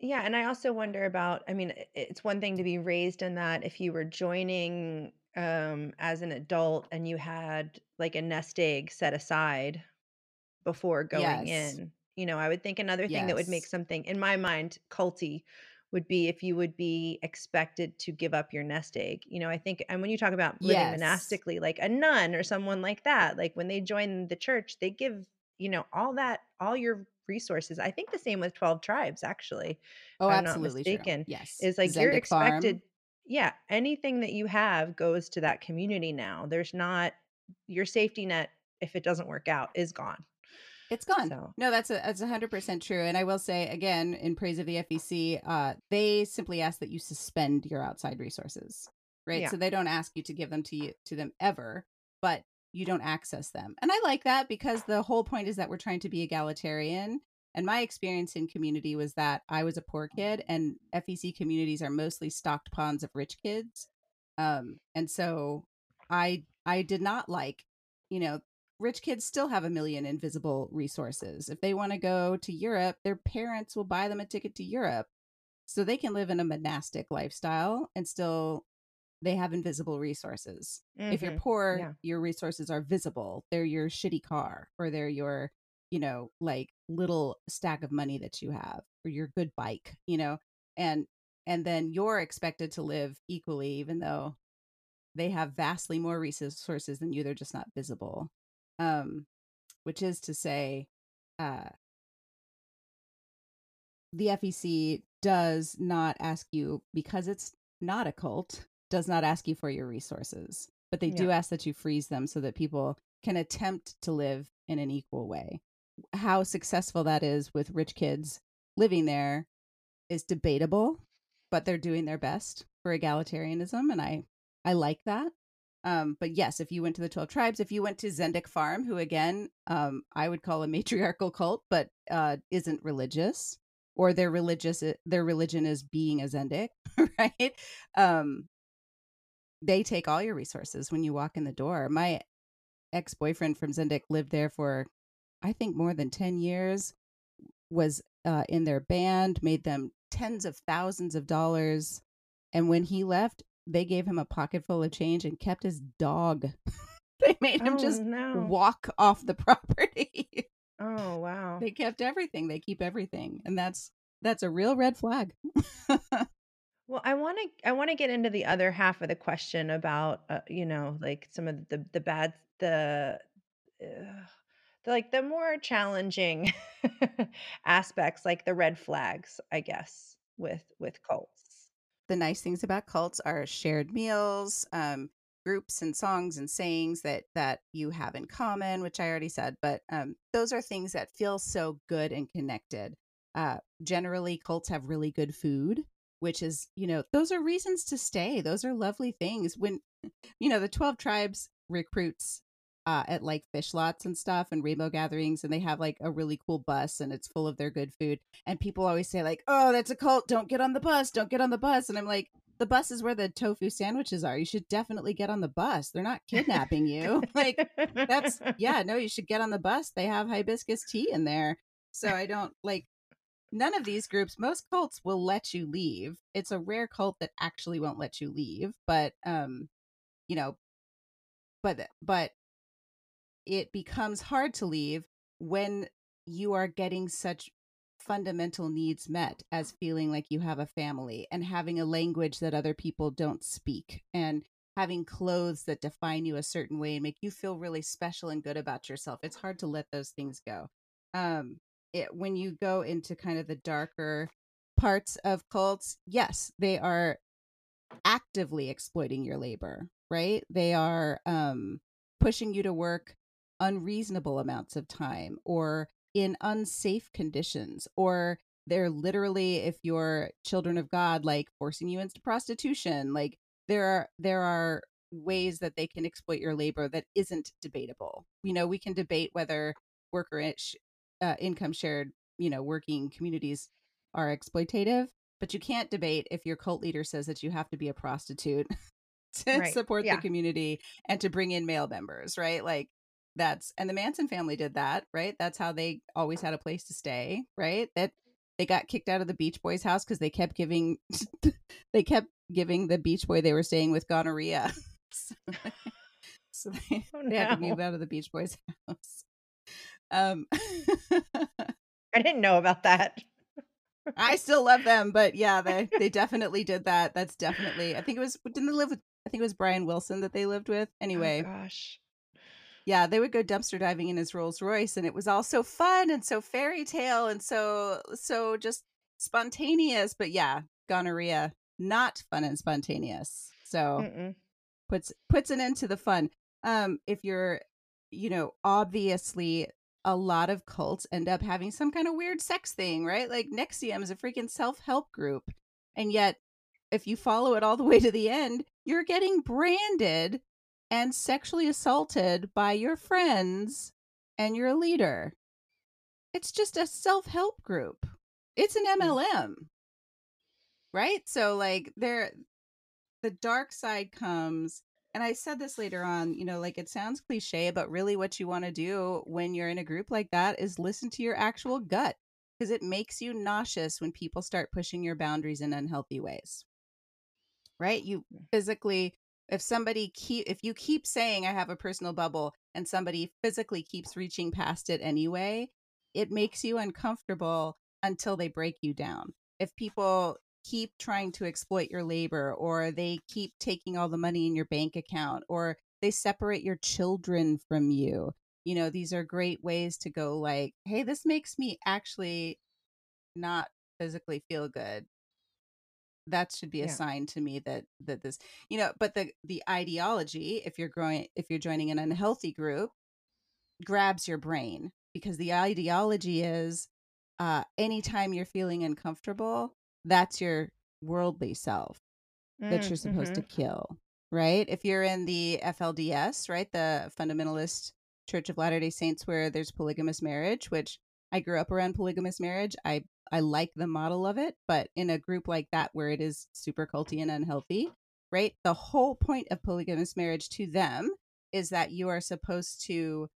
Yeah, and I also wonder about, I mean, i- it's one thing to be raised in that if you were joining um as an adult and you had like a nest egg set aside before going Yes. in. You know, I would think another thing that would make Yes. something in my mind culty would be if you would be expected to give up your nest egg. You know, I think and when you talk about living Yes. monastically like a nun or someone like that, like when they join the church, they give, you know, all that all your resources. I think the same with 12 tribes actually, Oh, I'm not absolutely true. mistaken, Yes. is like you're Zendik Farm. expected yeah, anything that you have goes to that community now. There's not your safety net if it doesn't work out is gone. It's gone. So, No, that's a that's hundred percent true. And I will say again, in praise of the FEC, uh, they simply ask that you suspend your outside resources, right? Yeah. So they don't ask you to give them to you to them ever, but you don't access them. And I like that because the whole point is that we're trying to be egalitarian. And my experience in community was that I was a poor kid, and FEC communities are mostly stocked ponds of rich kids. Um, and so I I did not like, you know, rich kids still have a million invisible resources. If they want to go to Europe, their parents will buy them a ticket to Europe so they can live in a monastic lifestyle and still they have invisible resources. If you're mhm, poor, yeah. your resources are visible. They're your shitty car or they're your, you know, like little stack of money that you have or your good bike, you know. And and then you're expected to live equally even though they have vastly more resources than you they're just not visible um which is to say uh the FEC does not ask you because it's not a cult does not ask you for your resources but they do ask that you freeze them so that people can attempt to live in an equal way. How successful that is with rich kids living there is debatable but they're doing their best for egalitarianism and i i like that. Um but yes if you went to the 12 tribes if you went to zendik farm who again um i would call a matriarchal cult but uh isn't religious or their religious their religion is being a zendik right? Um they take all your resources when you walk in the door my ex boyfriend from Zendik lived there for, I think, more than 10 years, was uh, in their band, made them tens of thousands of dollars. And when he left, they gave him a pocket full of change and kept his dog. they made him Oh, just no. walk off the property. Oh, wow. they kept everything. They keep everything. And that's that's a real red flag. Well, I want to I want to get into the other half of the question about uh, you know like some of the the bad the, uh, the like the more challenging aspects like the red flags I guess with with cults. the nice things about cults are shared meals, um, groups and songs and sayings that that you have in common, which I already said. But um, those are things that feel so good and connected. Uh, generally, cults have really good food, which is you know those are reasons to stay. Those are lovely things. When you know the twelve tribes recruits uh, at like Phish lots and stuff and rainbow gatherings, and they have like a really cool bus and it's full of their good food. And people always say like, "Oh, that's a cult. Don't get on the bus. Don't get on the bus." And I'm like, "The bus is where the tofu sandwiches are. You should definitely get on the bus. They're not kidnapping you." like that's yeah, no, you should get on the bus. They have hibiscus tea in there. So I don't like none of these groups. Most cults will let you leave. It's a rare cult that actually won't let you leave, but um you know, but but it becomes hard to leave when you are getting such fundamental needs met as feeling like you have a family and having a language that other people don't speak and having clothes that define you a certain way and make you feel really special and good about yourself it's hard to let those things go um it when you go into kind of the darker parts of cults yes they are actively exploiting your labor right? They are um pushing you to work unreasonable amounts of time or in unsafe conditions or they're literally if you're children of god like forcing you into prostitution like there are there are ways that they can exploit your labor that isn't debatable. You know we can debate whether worker uh, income shared you know working communities are exploitative but you can't debate if your cult leader says that you have to be a prostitute to Right. support Yeah. the community and to bring in male members right like that's and the Manson family did that, right? That's how they always had a place to stay, right? That they got kicked out of the Beach Boys house because they kept giving they kept giving the Beach Boy they were staying with gonorrhea. so, so they, Oh, they had to move out of the Beach Boys house. Um I didn't know about that. I still love them, but yeah, they they definitely did that. That's definitely I think it was didn't they live with I think it was Brian Wilson that they lived with. Anyway, Oh, gosh. yeah, they would go dumpster diving in his Rolls Royce, and it was all so fun and so fairy tale and so so just spontaneous. But yeah, gonorrhea, not fun and spontaneous. So Mm-mm. puts puts an end to the fun. Um, if you're, you know, obviously a lot of cults end up having some kind of weird sex thing, right? Like NXIVM is a freaking self help group, and yet if you follow it all the way to the end, you're getting branded and sexually assaulted by your friends and your leader. It's just a self help group. It's an MLM. Right? So like there the dark side comes and I said this later on, you know, like it sounds cliche, but really what you want to do when you're in a group like that is listen to your actual gut because it makes you nauseous when people start pushing your boundaries in unhealthy ways. Right? You physically if somebody keep if you keep saying I have a personal bubble and somebody physically keeps reaching past it anyway, it makes you uncomfortable until they break you down. If people keep trying to exploit your labor or they keep taking all the money in your bank account or they separate your children from you, you know, these are great ways to go like, hey, this makes me actually not physically feel good that should be a Yeah. sign to me that that this you know but the the ideology if you're growing if you're joining an unhealthy group grabs your brain because the ideology is uh anytime you're feeling uncomfortable that's your worldly self that Mm, you're supposed to mhm. kill right if you're in the FLDS right the fundamentalist church of Latter-day Saints where there's polygamous marriage which I grew up around polygamous marriage I I like the model of it, but in a group like that where it is super culty and unhealthy, right? The whole point of polygamous marriage to them is that you are supposed to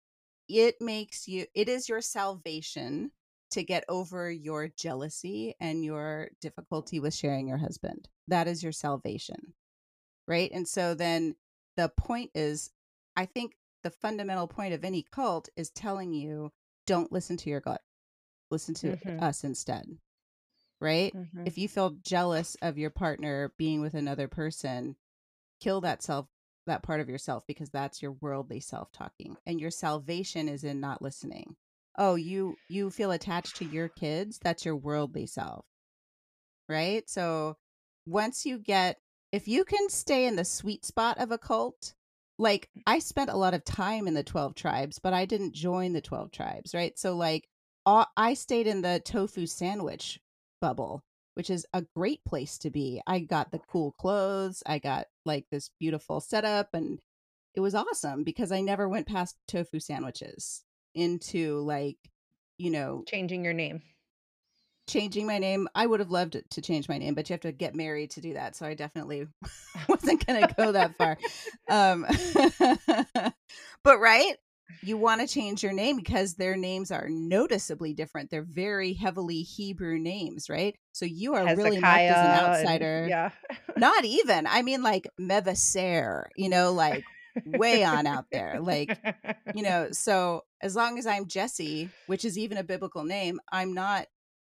it makes you it is your salvation to get over your jealousy and your difficulty with sharing your husband. That is your salvation. Right? And so then the point is I think the fundamental point of any cult is telling you don't listen to your gut. Listen to mm-hmm. us instead. Right? Mm-hmm. If you feel jealous of your partner being with another person, kill that self that part of yourself because that's your worldly self talking and your salvation is in not listening oh you you feel attached to your kids that's your worldly self. Right? So once you get if you can stay in the sweet spot of a cult like mm. i spent a lot of time in the 12 tribes but i didn't join the 12 tribes right? So like i stayed in the tofu sandwich bubble which is a great place to be. I got the cool clothes, I got like this beautiful setup, and it was awesome because I never went past tofu sandwiches into like, you know, changing your name. Changing my name. I would have loved to change my name, but you have to get married to do that. So I definitely wasn't going to go that far. Um, but right, you want to change your name because their names are noticeably different. They're very heavily Hebrew names, right? So you are Hezekiah really marked as an outsider. And, yeah. Not even. I mean like Mevaser, you know, like way on out there. Like, you know, so as long as I'm Jesse, which is even a biblical name, I'm not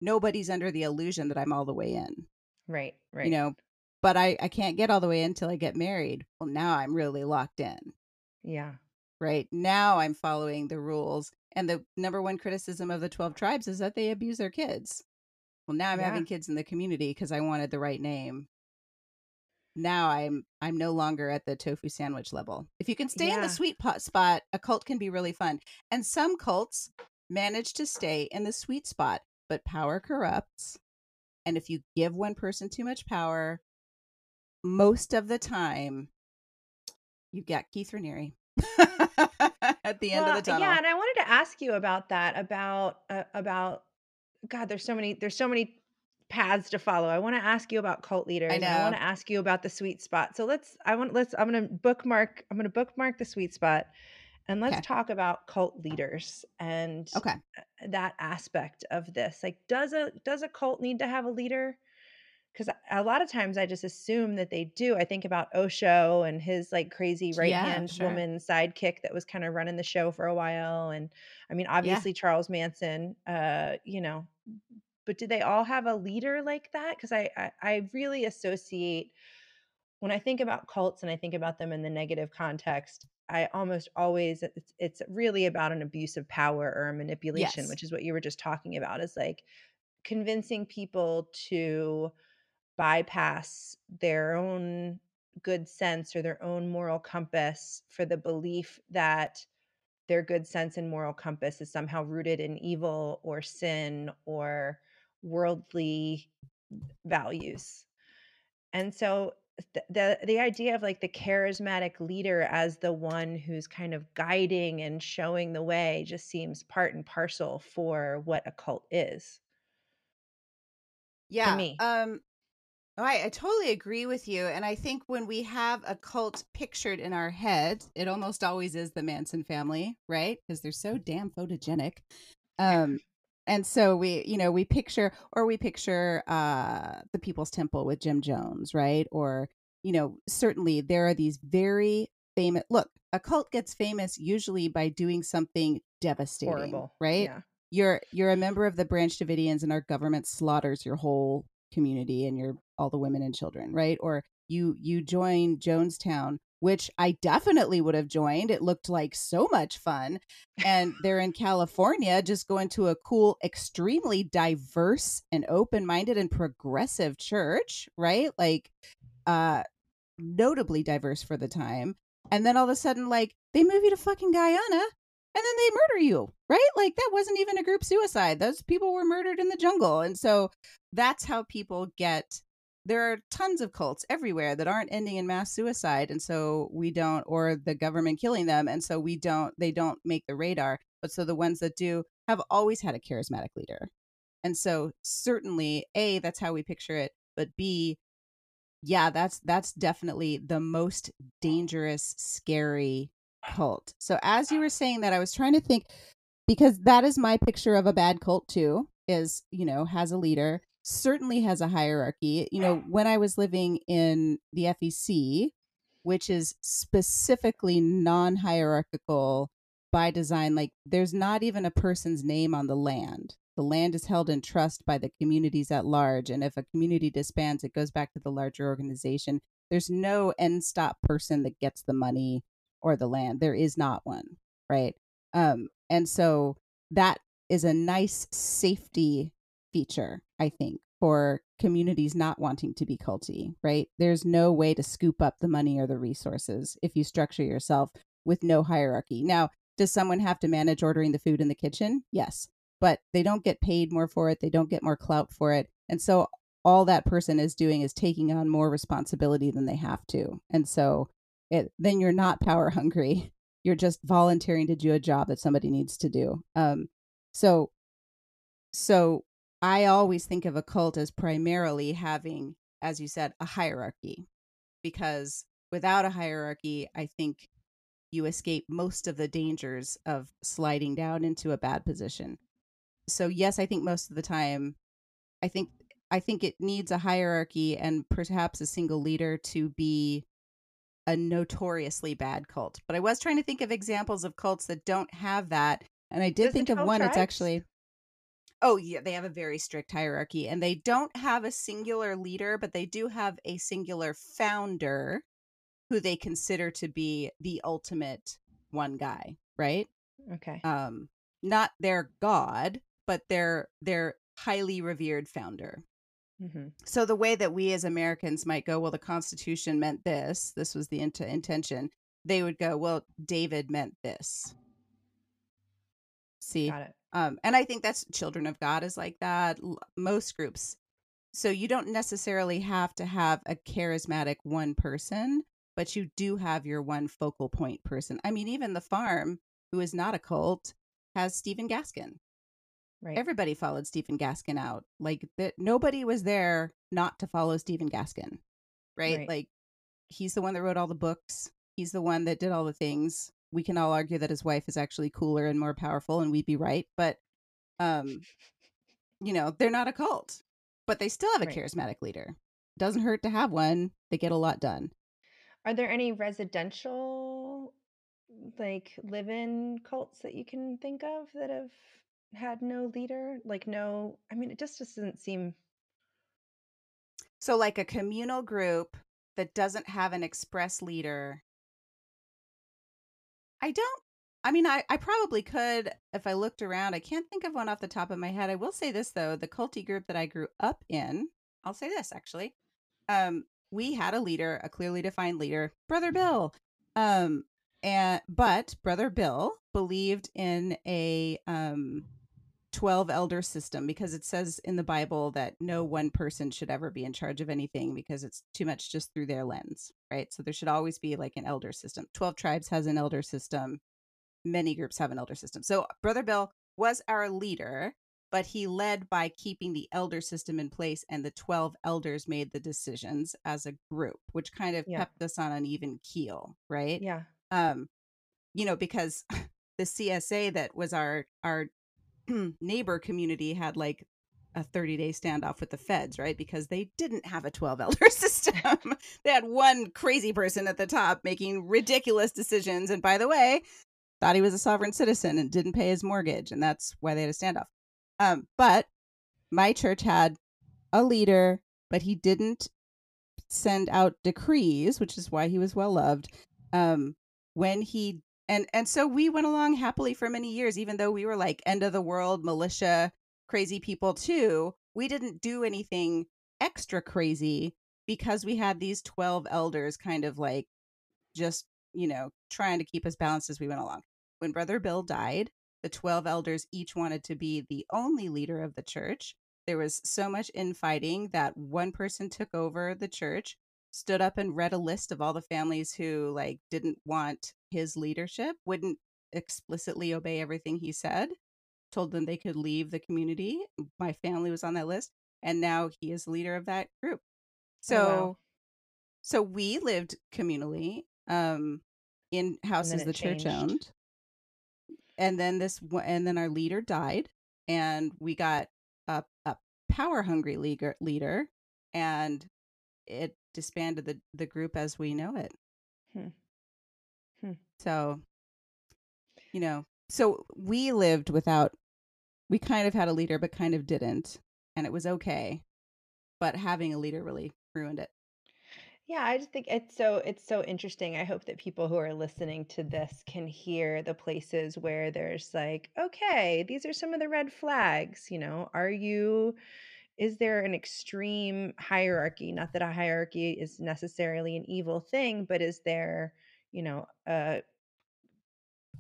nobody's under the illusion that I'm all the way in. Right, right. You know, but I I can't get all the way in until I get married. Well, now I'm really locked in. Yeah right now i'm following the rules and the number one criticism of the 12 tribes is that they abuse their kids well now i'm yeah. having kids in the community because i wanted the right name now i'm i'm no longer at the tofu sandwich level if you can stay yeah. in the sweet pot spot a cult can be really fun and some cults manage to stay in the sweet spot but power corrupts and if you give one person too much power most of the time you get keith raniere at the end well, of the tunnel. Yeah, and I wanted to ask you about that about uh, about God. There's so many. There's so many paths to follow. I want to ask you about cult leaders. I, know. I want to ask you about the sweet spot. So let's. I want. Let's. I'm going to bookmark. I'm going to bookmark the sweet spot, and let's okay. talk about cult leaders and okay that aspect of this. Like, does a does a cult need to have a leader? because a lot of times I just assume that they do. I think about Osho and his like crazy right hand yeah, sure. woman sidekick that was kind of running the show for a while. And I mean, obviously yeah. Charles Manson, uh, you know, but do they all have a leader like that? Because I, I I really associate when I think about cults and I think about them in the negative context, I almost always it's, it's really about an abuse of power or manipulation, yes. which is what you were just talking about. Is like convincing people to bypass their own good sense or their own moral compass for the belief that their good sense and moral compass is somehow rooted in evil or sin or worldly values. And so the, the the idea of like the charismatic leader as the one who's kind of guiding and showing the way just seems part and parcel for what a cult is. Yeah. Um Oh, I, I totally agree with you. And I think when we have a cult pictured in our head, it almost always is the Manson family, right? Because they're so damn photogenic. Um, and so we, you know, we picture, or we picture uh, the People's Temple with Jim Jones, right? Or, you know, certainly there are these very famous, look, a cult gets famous usually by doing something devastating, Horrible. right? Yeah. You're you're a member of the Branch Davidians, and our government slaughters your whole community and your all the women and children, right? Or you you join Jonestown, which I definitely would have joined. It looked like so much fun. And they're in California, just going to a cool, extremely diverse and open-minded and progressive church, right? Like uh notably diverse for the time. And then all of a sudden, like, they move you to fucking Guyana and then they murder you, right? Like that wasn't even a group suicide. Those people were murdered in the jungle. And so that's how people get there are tons of cults everywhere that aren't ending in mass suicide and so we don't or the government killing them and so we don't they don't make the radar but so the ones that do have always had a charismatic leader and so certainly a that's how we picture it but b yeah that's that's definitely the most dangerous scary cult. So as you were saying that, I was trying to think because that is my picture of a bad cult too. Is you know has a leader, certainly has a hierarchy. You know, when I was living in the FEC, which is specifically non-hierarchical by design, like there's not even a person's name on the land. The land is held in trust by the communities at large. And if a community disbands, it goes back to the larger organization. There's no end stop person that gets the money or the land. There is not one, right? Um, and so that is a nice safety feature, I think, for communities not wanting to be culty, right? There's no way to scoop up the money or the resources if you structure yourself with no hierarchy. Now, does someone have to manage ordering the food in the kitchen? Yes but they don't get paid more for it. They don't get more clout for it. And so all that person is doing is taking on more responsibility than they have to. And so it, then you're not power hungry. You're just volunteering to do a job that somebody needs to do. Um, so, so I always think of a cult as primarily having, as you said, a hierarchy, because without a hierarchy, I think you escape most of the dangers of sliding down into a bad position so yes, I think most of the time, I think I think it needs a hierarchy and perhaps a single leader to be a notoriously bad cult. But I was trying to think of examples of cults that don't have that, and I did Does think of one. Tribes? It's actually Oh yeah, they have a very strict hierarchy and they don't have a singular leader, but they do have a singular founder who they consider to be the ultimate one guy, right? Okay. Um not their god, but their their highly revered founder. Mm-hmm. So the way that we as Americans might go, well, the Constitution meant this. This was the int- intention. They would go, well, David meant this. See, Got it. Um, and I think that's Children of God is like that. Most groups. So you don't necessarily have to have a charismatic one person, but you do have your one focal point person. I mean, even the farm, who is not a cult, has Stephen Gaskin. Right. Everybody followed Stephen Gaskin out. Like that nobody was there not to follow Stephen Gaskin. Right? right? Like he's the one that wrote all the books. He's the one that did all the things. We can all argue that his wife is actually cooler and more powerful and we'd be right, but um you know, they're not a cult, but they still have a right. charismatic leader. Doesn't hurt to have one. They get a lot done. Are there any residential like live-in cults that you can think of that have had no leader? Like no, I mean, it just doesn't seem. So, like a communal group that doesn't have an express leader. I don't. I mean, I, I probably could if I looked around. I can't think of one off the top of my head. I will say this though: the culty group that I grew up in. I'll say this actually. Um, we had a leader, a clearly defined leader, Brother Bill. Um, and but Brother Bill believed in a um 12 elder system because it says in the Bible that no one person should ever be in charge of anything because it's too much just through their lens, right? So there should always be like an elder system. 12 tribes has an elder system. Many groups have an elder system. So Brother Bill was our leader, but he led by keeping the elder system in place and the 12 elders made the decisions as a group, which kind of yeah. kept us on an even keel, right? Yeah. Um you know because the CSA that was our our neighbor community had like a 30 day standoff with the feds, right? Because they didn't have a 12 elder system. they had one crazy person at the top making ridiculous decisions. And by the way, thought he was a sovereign citizen and didn't pay his mortgage. And that's why they had a standoff. Um, but my church had a leader, but he didn't send out decrees, which is why he was well loved. Um, when he and and so we went along happily for many years even though we were like end of the world militia crazy people too we didn't do anything extra crazy because we had these 12 elders kind of like just you know trying to keep us balanced as we went along. When brother bill died the 12 elders each wanted to be the only leader of the church. There was so much infighting that one person took over the church stood up and read a list of all the families who like didn't want his leadership, wouldn't explicitly obey everything he said, told them they could leave the community. My family was on that list, and now he is leader of that group. So, oh, wow. so we lived communally um, in houses the church changed. owned. And then this and then our leader died and we got a, a power hungry leader leader and it disbanded the the group as we know it. Hmm. Hmm. So you know, so we lived without we kind of had a leader but kind of didn't and it was okay but having a leader really ruined it yeah i just think it's so it's so interesting i hope that people who are listening to this can hear the places where there's like okay these are some of the red flags you know are you is there an extreme hierarchy not that a hierarchy is necessarily an evil thing but is there you know a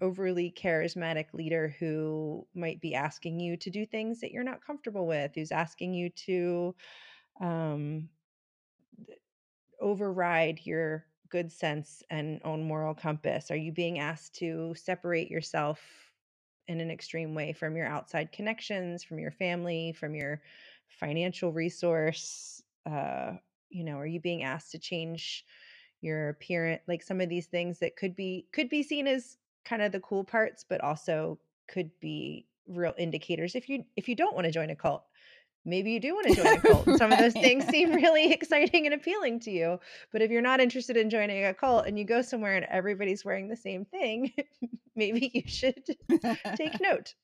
overly charismatic leader who might be asking you to do things that you're not comfortable with, who's asking you to um, override your good sense and own moral compass? Are you being asked to separate yourself in an extreme way from your outside connections, from your family, from your financial resource? Uh, you know, are you being asked to change your appearance? Like some of these things that could be could be seen as kind of the cool parts, but also could be real indicators if you if you don't want to join a cult maybe you do want to join a cult right. some of those things seem really exciting and appealing to you but if you're not interested in joining a cult and you go somewhere and everybody's wearing the same thing maybe you should take note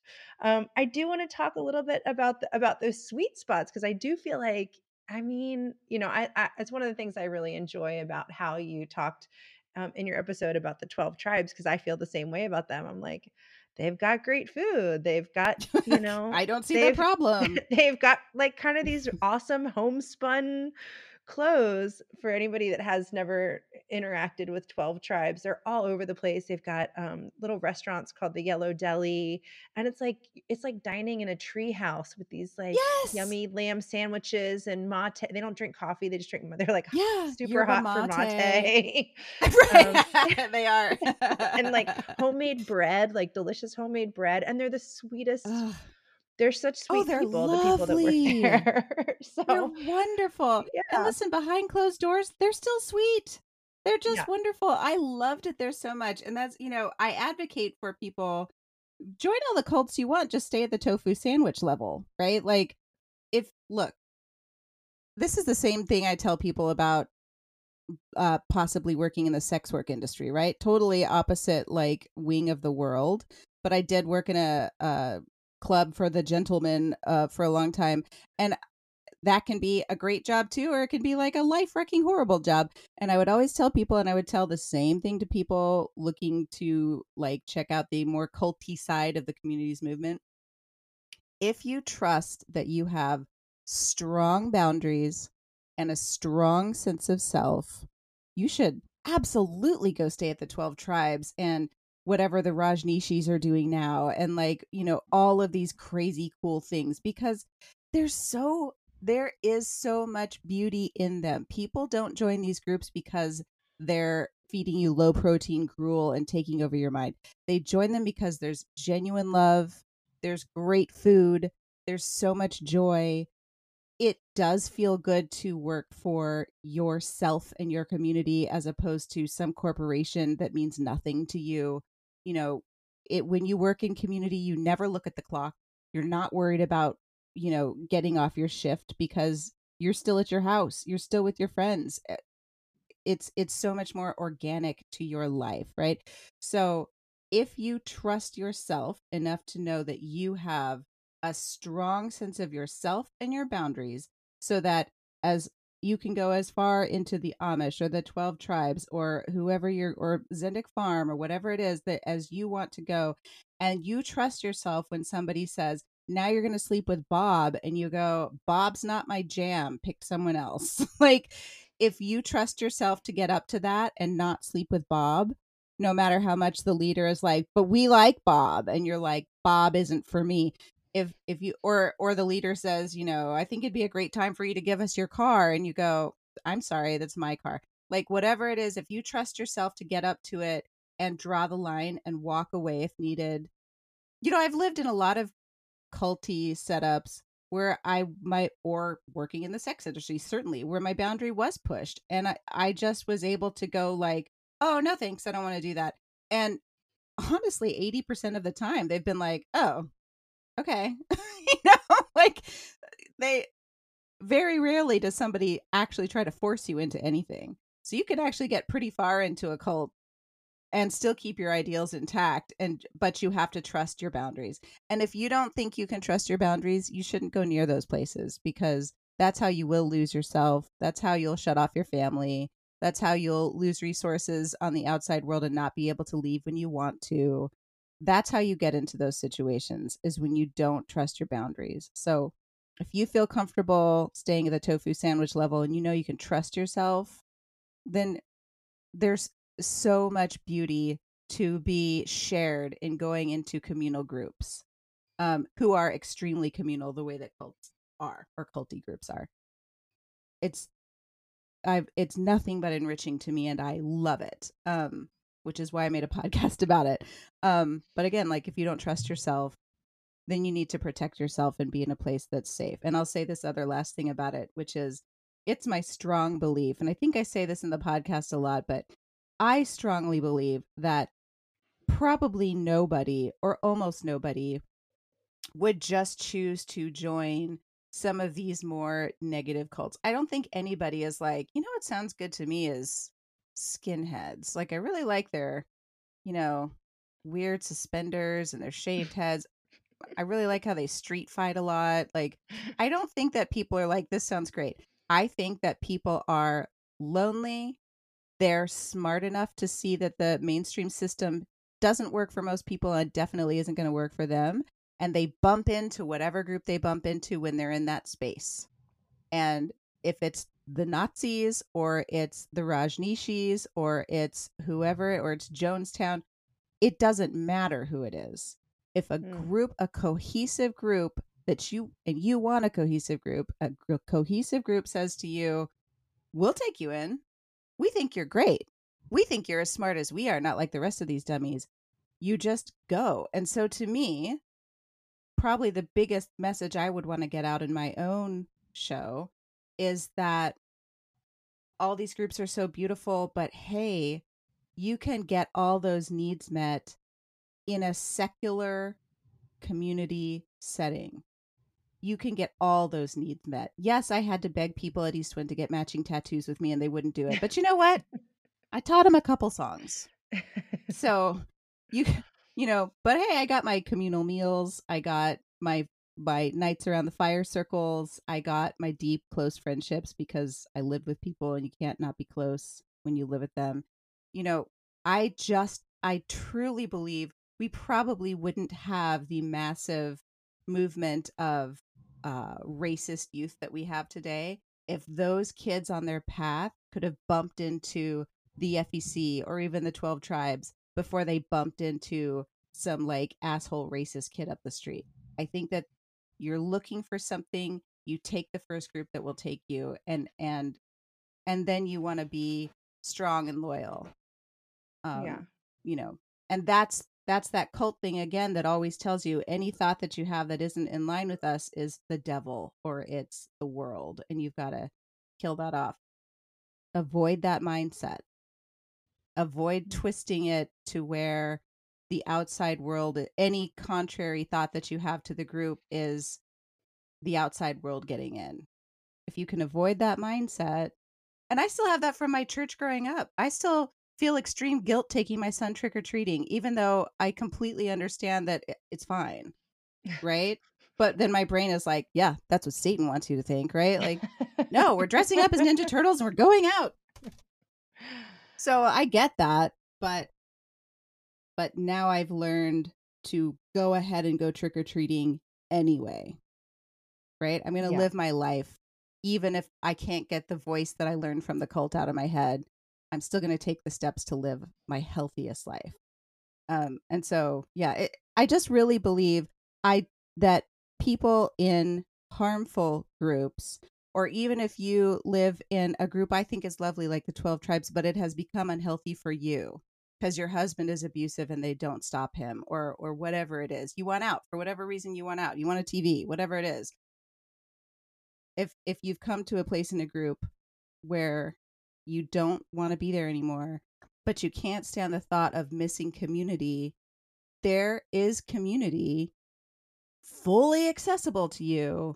um, i do want to talk a little bit about the, about those sweet spots because i do feel like i mean you know I, I it's one of the things i really enjoy about how you talked um, in your episode about the 12 tribes because I feel the same way about them. I'm like, they've got great food. They've got, you know, I don't see the problem. they've got like kind of these awesome homespun clothes for anybody that has never interacted with 12 tribes. They're all over the place. They've got um, little restaurants called the Yellow Deli, and it's like it's like dining in a tree house with these like yes! yummy lamb sandwiches and mate. They don't drink coffee; they just drink. They're like yeah, super hot mate. for mate. um, they are, and like homemade bread, like delicious homemade bread, and they're the sweetest. Ugh they're such oh, sweet oh, they're people, lovely. the people that there. so they're wonderful. Yeah. And listen, behind closed doors, they're still sweet. They're just yeah. wonderful. I loved it there so much. And that's, you know, I advocate for people join all the cults you want, just stay at the tofu sandwich level, right? Like if look, this is the same thing I tell people about uh possibly working in the sex work industry, right? Totally opposite like wing of the world. But I did work in a, a club for the gentlemen uh, for a long time. And that can be a great job too, or it can be like a life wrecking, horrible job. And I would always tell people, and I would tell the same thing to people looking to like check out the more culty side of the communities movement. If you trust that you have strong boundaries and a strong sense of self, you should absolutely go stay at the 12 tribes and whatever the Rajneeshis are doing now and like, you know, all of these crazy cool things because there's so there is so much beauty in them. People don't join these groups because they're feeding you low protein gruel and taking over your mind. They join them because there's genuine love, there's great food, there's so much joy. It does feel good to work for yourself and your community as opposed to some corporation that means nothing to you you know it when you work in community you never look at the clock. You're not worried about you know getting off your shift because you're still at your house you're still with your friends eh, it's it's so much more organic to your life right? So if you trust yourself enough to know that you have a strong sense of yourself and your boundaries so that as you can go as far into the Amish or the 12 tribes or whoever you're or Zendik Farm or whatever it is that as you want to go. And you trust yourself when somebody says now you're going to sleep with Bob and you go Bob's not my jam. Pick someone else. Like if you trust yourself to get up to that and not sleep with Bob no matter how much the leader is like but we like Bob and you're like Bob isn't for me if if you or or the leader says you know i think it'd be a great time for you to give us your car and you go i'm sorry that's my car. Like whatever it is if you trust yourself to get up to it and draw the line and walk away if needed. You know i've lived in a lot of culty setups where i might or working in the sex industry certainly where my boundary was pushed and i, I just was able to go like oh no thanks i don't want to do that And honestly, 80% of the time they've been like, "Oh, okay." you know, like they very rarely does somebody actually try to force you into anything. So you can actually get pretty far into a cult and still keep your ideals intact and but you have to trust your boundaries. And if you don't think you can trust your boundaries, you shouldn't go near those places because that's how you will lose yourself. That's how you'll shut off your family. That's how you'll lose resources on the outside world and not be able to leave when you want to. That's how you get into those situations is when you don't trust your boundaries. So if you feel comfortable staying at the tofu sandwich level and you know you can trust yourself, then there's so much beauty to be shared in going into communal groups um, who are extremely communal the way that cults are or culty groups are. It's I've it's nothing but enriching to me and I love it. Um, which is why I made a podcast about it. Um, but again, like if you don't trust yourself, then you need to protect yourself and be in a place that's safe. And I'll say this other last thing about it, which is it's my strong belief, and I think I say this in the podcast a lot, but I strongly believe that probably nobody or almost nobody would just choose to join some of these more negative cults. I don't think anybody is like, you know what sounds good to me is skinheads. Like I really like their, you know, weird suspenders and their shaved heads. I really like how they street fight a lot. Like I don't think that people are like this sounds great. I think that people are lonely. They're smart enough to see that the mainstream system doesn't work for most people and definitely isn't going to work for them and they bump into whatever group they bump into when they're in that space. And if it's the Nazis or it's the Rajneeshis or it's whoever or it's Jonestown, it doesn't matter who it is. If a mm. group, a cohesive group that you and you want a cohesive group, a cohesive group says to you, "We'll take you in. We think you're great. We think you're as smart as we are, not like the rest of these dummies." You just go. And so to me, probably the biggest message I would want to get out in my own show is that all these groups are so beautiful, but hey, you can get all those needs met in a secular community setting. You can get all those needs met. Yes, I had to beg people at Eastwind to get matching tattoos with me and they wouldn't do it. But you know what? I taught them a couple songs. So you you know, but hey, I got my communal meals. I got my my nights around the fire circles. I got my deep close friendships because I lived with people and you can't not be close when you live with them. You know, I just I truly believe we probably wouldn't have the massive movement of uh, racist youth that we have today if those kids on their path could have bumped into the FEC or even the 12 tribes before they bumped into some like asshole racist kid up the street. I think that you're looking for something, you take the first group that will take you and and and then you want to be strong and loyal. Um, yeah. you know, and that's that's that cult thing again that always tells you any thought that you have that isn't in line with us is the devil or it's the world and you've got to kill that off. Avoid that mindset avoid twisting it to where the outside world uh, any contrary thought that you have to the group is the outside world getting in. If you can avoid that mindset and i still have that from my church growing up i still feel extreme guilt taking my son trick-or-treating even though i completely understand that it's fine right? But then my brain is like yeah that's what satan wants you to think right? Like no we're dressing up as ninja turtles and we're going out. So I get that, but but now I've learned to go ahead and go trick or treating anyway. Right? I'm going to yeah. live my life even if I can't get the voice that I learned from the cult out of my head. I'm still going to take the steps to live my healthiest life. Um and so yeah, it, I just really believe I that people in harmful groups or even if you live in a group I think is lovely like the 12 tribes but it has become unhealthy for you because your husband is abusive and they don't stop him or or whatever it is. You want out for whatever reason you want out. You want a TV, whatever it is. If if you've come to a place in a group where you don't want to be there anymore, but you can't stand the thought of missing community, there is community fully accessible to you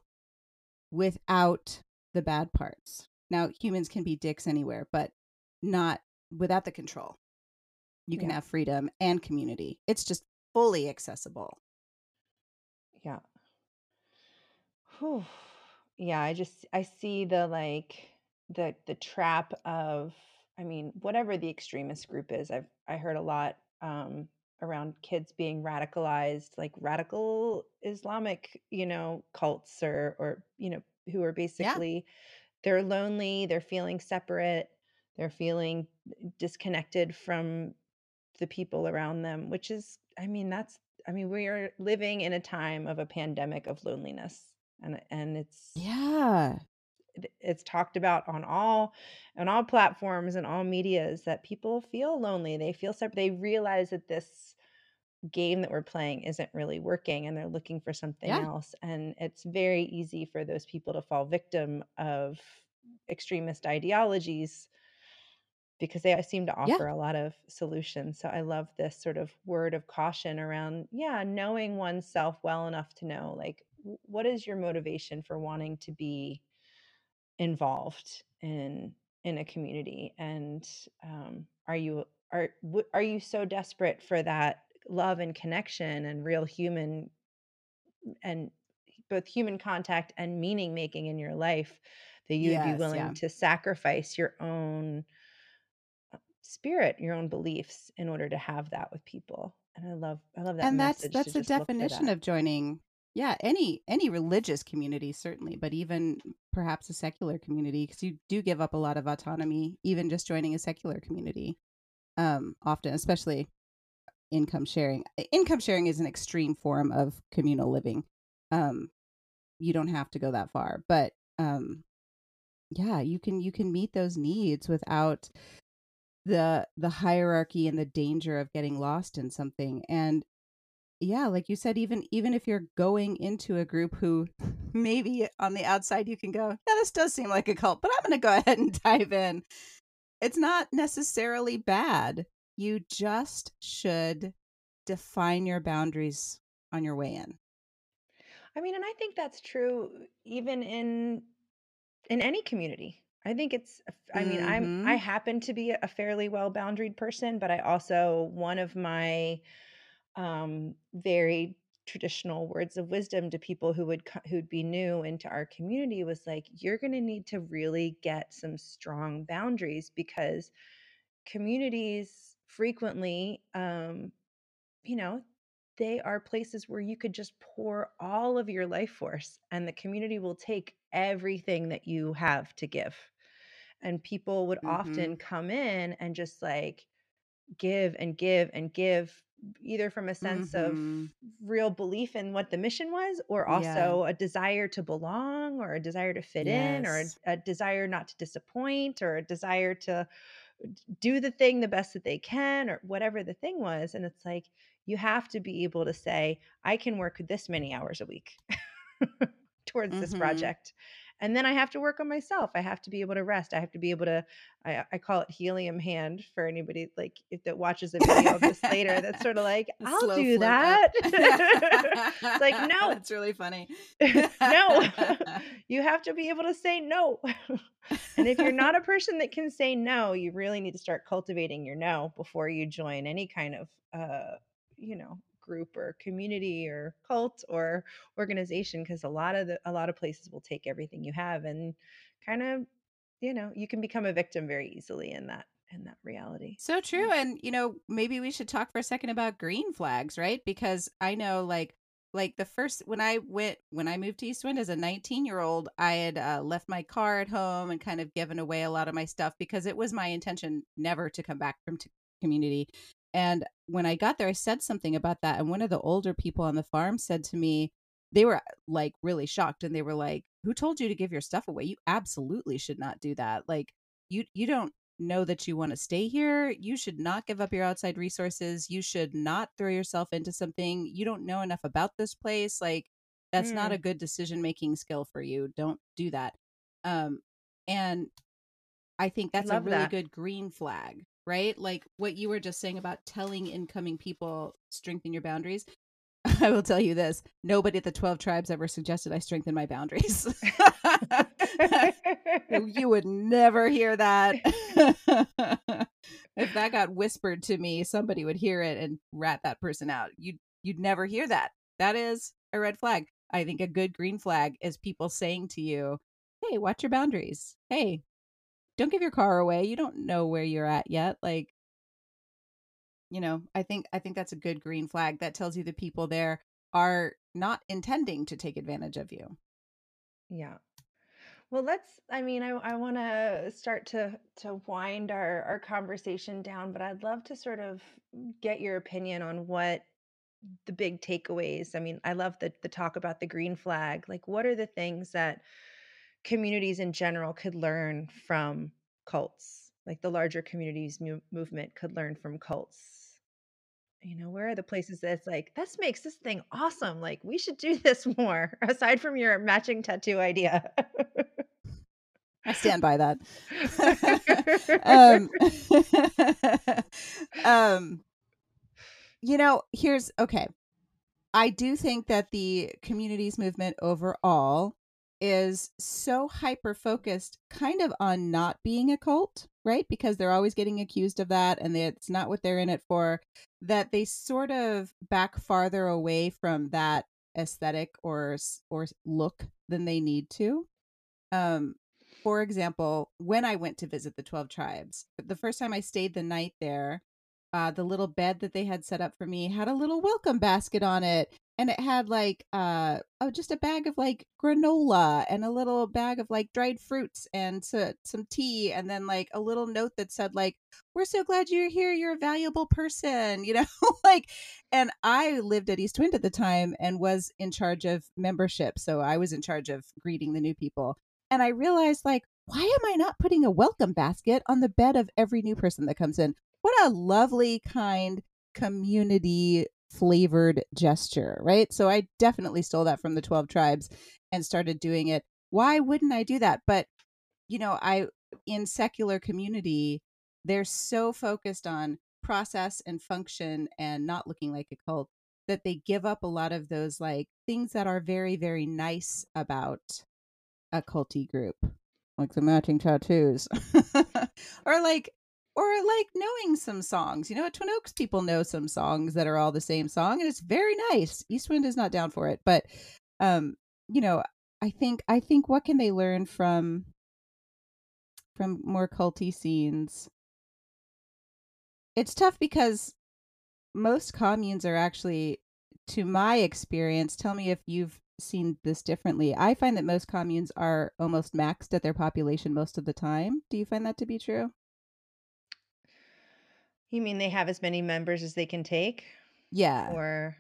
without the bad parts. Now, humans can be dicks anywhere, but not without the control. You can yeah. have freedom and community. It's just fully accessible. Yeah. Whew. Yeah, I just I see the like the the trap of I mean, whatever the extremist group is. I've I heard a lot um around kids being radicalized, like radical Islamic, you know, cults or or you know, who are basically yeah. they're lonely, they're feeling separate, they're feeling disconnected from the people around them, which is I mean, that's I mean, we are living in a time of a pandemic of loneliness. And and it's yeah it's talked about on all on all platforms and all medias that people feel lonely they feel separate they realize that this game that we're playing isn't really working and they're looking for something yeah. else and it's very easy for those people to fall victim of extremist ideologies because they seem to offer yeah. a lot of solutions so i love this sort of word of caution around yeah knowing oneself well enough to know like what is your motivation for wanting to be involved in in a community and um, are you are are you so desperate for that love and connection and real human and both human contact and meaning making in your life that you would be willing yeah. to sacrifice your own spirit your own beliefs in order to have that with people and i love i love that and that's that's the definition of joining yeah any any religious community certainly but even perhaps a secular community because you do give up a lot of autonomy even just joining a secular community um often especially income sharing income sharing is an extreme form of communal living um you don't have to go that far but um yeah you can you can meet those needs without the the hierarchy and the danger of getting lost in something and yeah like you said even even if you're going into a group who maybe on the outside you can go yeah this does seem like a cult but i'm going to go ahead and dive in. It's not necessarily bad. You just should define your boundaries on your way in. I mean and i think that's true even in in any community i think it's i mean mm-hmm. i'm i mm-hmm. happen to be a fairly well boundaried person but i also one of my um, very traditional words of wisdom to people who would who'd be new into our community was like you're going to need to really get some strong boundaries because communities frequently um you know they are places where you could just pour all of your life force and the community will take everything that you have to give and people would mm-hmm. often come in and just like give and give and give either from a sense mm-hmm. of real belief in what the mission was or also yeah. a desire to belong or a desire to fit yes. in or a, a, desire not to disappoint or a desire to do the thing the best that they can or whatever the thing was and it's like you have to be able to say i can work this many hours a week towards mm-hmm. this project and then i have to work on myself i have to be able to rest i have to be able to i, I call it helium hand for anybody like if that watches a video of this later that's sort of like i'll do that. It's like no. It's really funny. No. You have to be able to say no. And if you're not a person that can say no you really need to start cultivating your no before you join any kind of uh you know group or community or cult or organization because a lot of the a lot of places will take everything you have and kind of you know you can become a victim very easily in that in that reality. So true and you know maybe we should talk for a second about green flags right? Because i know like like the first when i went when i moved to eastwind as a 19 year old i had uh, left my car at home and kind of given away a lot of my stuff because it was my intention never to come back from t- community and when I got there, I said something about that. And one of the older people on the farm said to me, they were like really shocked and they were like, Who told you to give your stuff away? You absolutely should not do that. Like, you, you don't know that you want to stay here. You should not give up your outside resources. You should not throw yourself into something you don't know enough about this place. Like, that's mm. not a good decision making skill for you. Don't do that. Um, and I think that's a really that. good green flag right? Like what you were just saying about telling incoming people strengthen your boundaries. I will tell you this nobody at the 12 tribes ever suggested I strengthen my boundaries. you would never hear that. if that got whispered to me, somebody would hear it and rat that person out. You'd you'd never hear that. That is a red flag. I think a good green flag is people saying to you, "Hey, watch your boundaries. Hey, don't give your car away. You don't know where you're at yet." Like you know, I think I think that's a good green flag that tells you the people there are not intending to take advantage of you. Yeah. Well, let's I mean, I I want to start to to wind our our conversation down, but I'd love to sort of get your opinion on what the big takeaways. I mean, I love the the talk about the green flag. Like what are the things that communities in general could learn from cults? Like the larger communities mu- movement could learn from cults. You know, where are the places that's like, this makes this thing awesome. Like, we should do this more, aside from your matching tattoo idea. I stand by that. um, um, you know, here's okay. I do think that the communities movement overall is so hyper focused kind of on not being a cult, right? Because they're always getting accused of that and it's not what they're in it for, that they sort of back farther away from that aesthetic or or look than they need to. Um for example, when I went to visit the 12 tribes, the first time I stayed the night there, uh, the little bed that they had set up for me had a little welcome basket on it and it had like uh oh just a bag of like granola and a little bag of like dried fruits and so, some tea and then like a little note that said like we're so glad you're here you're a valuable person you know like and i lived at east wind at the time and was in charge of membership so i was in charge of greeting the new people and I realized, like, why am I not putting a welcome basket on the bed of every new person that comes in? What a lovely, kind, community flavored gesture, right? So I definitely stole that from the 12 tribes and started doing it. Why wouldn't I do that? But, you know, I, in secular community, they're so focused on process and function and not looking like a cult that they give up a lot of those like things that are very very nice about a culty group, like the matching tattoos, or like or like knowing some songs. You know, at Twin Oaks, people know some songs that are all the same song, and it's very nice. Eastwind is not down for it, but um, you know, I think I think what can they learn from from more culty scenes? It's tough because most communes are actually, to my experience, tell me if you've seen this differently. I find that most communes are almost maxed at their population most of the time. Do you find that to be true? You mean they have as many members as they can take? Yeah. Or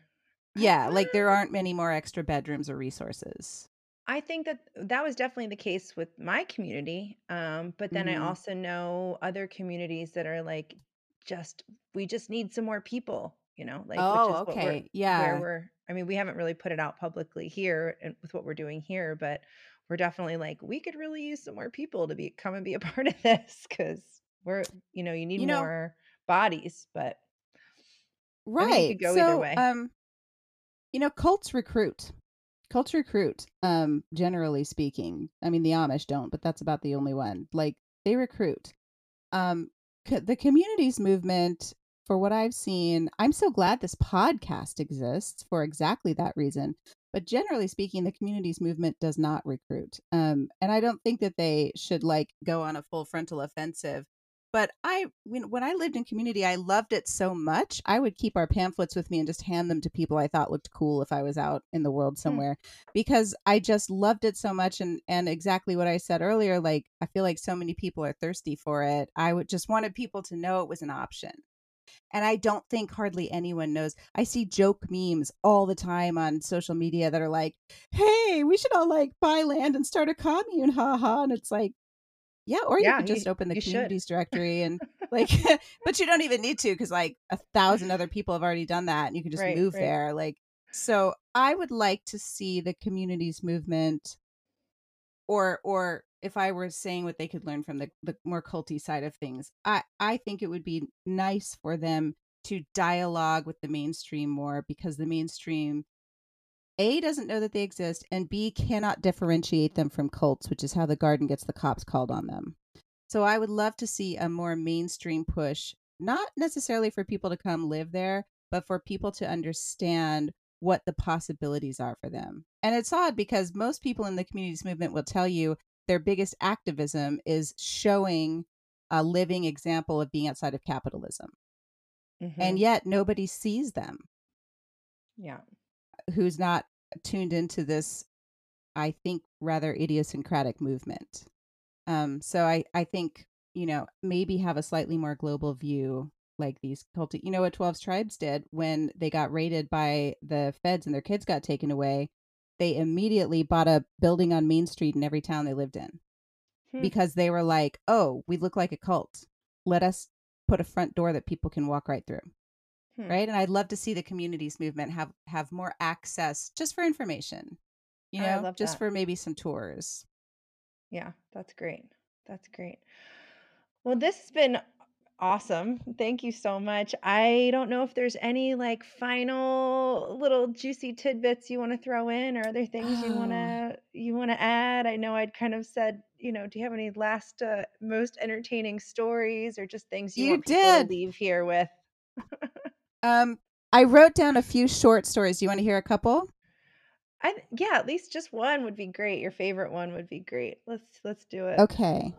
yeah, like there aren't many more extra bedrooms or resources. I think that that was definitely the case with my community. Um, but then mm-hmm. I also know other communities that are like, just we just need some more people you know like oh okay yeah where we're i mean we haven't really put it out publicly here and with what we're doing here but we're definitely like we could really use some more people to be come and be a part of this because we're you know you need you more know, bodies but right go so, either way um you know cults recruit cults recruit um generally speaking i mean the amish don't but that's about the only one like they recruit um the communities movement for what I've seen, I'm so glad this podcast exists for exactly that reason. But generally speaking, the communities movement does not recruit. Um, and I don't think that they should like go on a full frontal offensive. But I, when, when I lived in community, I loved it so much. I would keep our pamphlets with me and just hand them to people I thought looked cool if I was out in the world hmm. somewhere, mm. because I just loved it so much. And and exactly what I said earlier, like I feel like so many people are thirsty for it. I would just wanted people to know it was an option and I don't think hardly anyone knows. I see joke memes all the time on social media that are like, "Hey, we should all like buy land and start a commune, haha." And it's like, yeah, or you yeah, could just you, open the communities should. directory and like, but you don't even need to because like a thousand other people have already done that, and you can just right, move right. there. Like, so I would like to see the communities movement, or or if I were saying what they could learn from the, the more culty side of things, I, I think it would be nice for them to dialogue with the mainstream more because the mainstream a doesn't know that they exist and b cannot differentiate them from cults which is how the garden gets the cops called on them. So i would love to see a more mainstream push not necessarily for people to come live there but for people to understand what the possibilities are for them. And it's odd because most people in the communities movement will tell you their biggest activism is showing a living example of being outside of capitalism. Mm-hmm. and yet nobody sees them. Yeah who's not tuned into this i think rather idiosyncratic movement. Um so i i think you know maybe have a slightly more global view like these cultic you know what 12 tribes did? When they got raided by the feds and their kids got taken away they immediately bought a building on main street in every town they lived in. Hmm. because they were like oh we look like a cult. Let us put a front door that people can walk right through hmm. right and i'd love to see the communities movement have have more access just for information you know just that. for maybe some tours yeah that's great that's great well this has been Awesome. Thank you so much. I don't know if there's any like final little juicy tidbits you want to throw in or other things you want to you want to add. I know I'd kind of said, you know, do you have any last uh, most entertaining stories or just things you, you want did. to leave here with? um I wrote down a few short stories. Do you want to hear a couple? I yeah, at least just one would be great. Your favorite one would be great. Let's let's do it. Okay.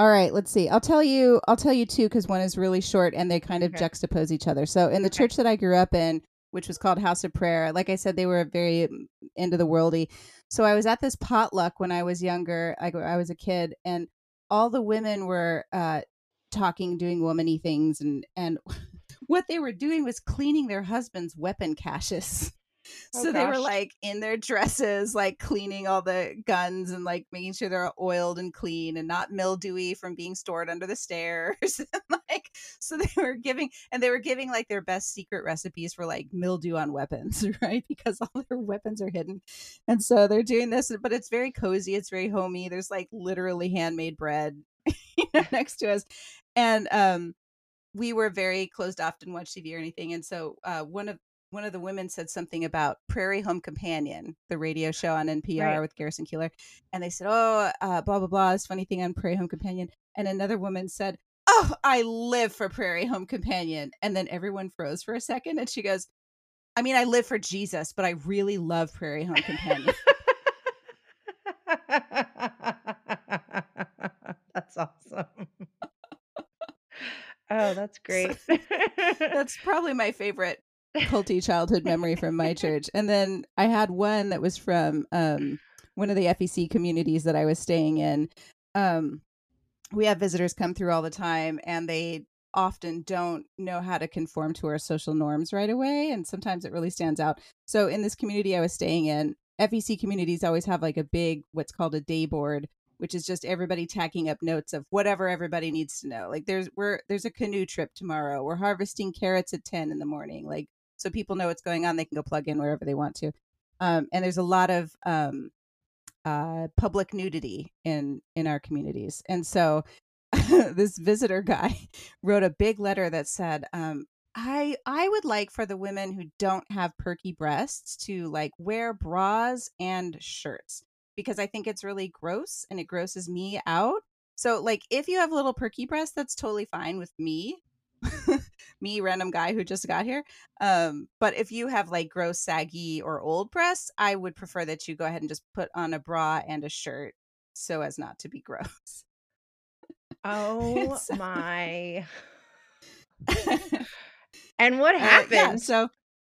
All right, let's see. I'll tell you. I'll tell you two because one is really short and they kind of okay. juxtapose each other. So in the okay. church that I grew up in, which was called House of Prayer, like I said, they were very into the worldy. So I was at this potluck when I was younger. I, I was a kid, and all the women were uh, talking, doing womany things, and and what they were doing was cleaning their husbands' weapon caches. Oh, so gosh. they were like in their dresses, like cleaning all the guns and like making sure they're oiled and clean and not mildewy from being stored under the stairs. like, so they were giving, and they were giving like their best secret recipes for like mildew on weapons, right? Because all their weapons are hidden. And so they're doing this, but it's very cozy. It's very homey. There's like literally handmade bread you know, next to us. And, um, we were very closed off, didn't watch TV or anything. And so uh, one of one of the women said something about Prairie Home Companion, the radio show on NPR right. with Garrison Keillor. And they said, oh, uh, blah, blah, blah, this funny thing on Prairie Home Companion. And another woman said, oh, I live for Prairie Home Companion. And then everyone froze for a second. And she goes, I mean, I live for Jesus, but I really love Prairie Home Companion. that's awesome. Oh, that's great. that's probably my favorite culty childhood memory from my church. And then I had one that was from um, one of the FEC communities that I was staying in. Um, we have visitors come through all the time, and they often don't know how to conform to our social norms right away. And sometimes it really stands out. So, in this community I was staying in, FEC communities always have like a big, what's called a day board which is just everybody tacking up notes of whatever everybody needs to know. Like there's we're there's a canoe trip tomorrow. We're harvesting carrots at 10 in the morning. Like so people know what's going on. They can go plug in wherever they want to. Um, and there's a lot of um, uh, public nudity in in our communities, and so this visitor guy wrote a big letter that said, um, "I I would like for the women who don't have perky breasts to like wear bras and shirts because I think it's really gross and it grosses me out." So, like, if you have little perky breasts, that's totally fine with me. me random guy who just got here um but if you have like gross saggy or old breasts i would prefer that you go ahead and just put on a bra and a shirt so as not to be gross oh so... my and what happened uh, yeah, so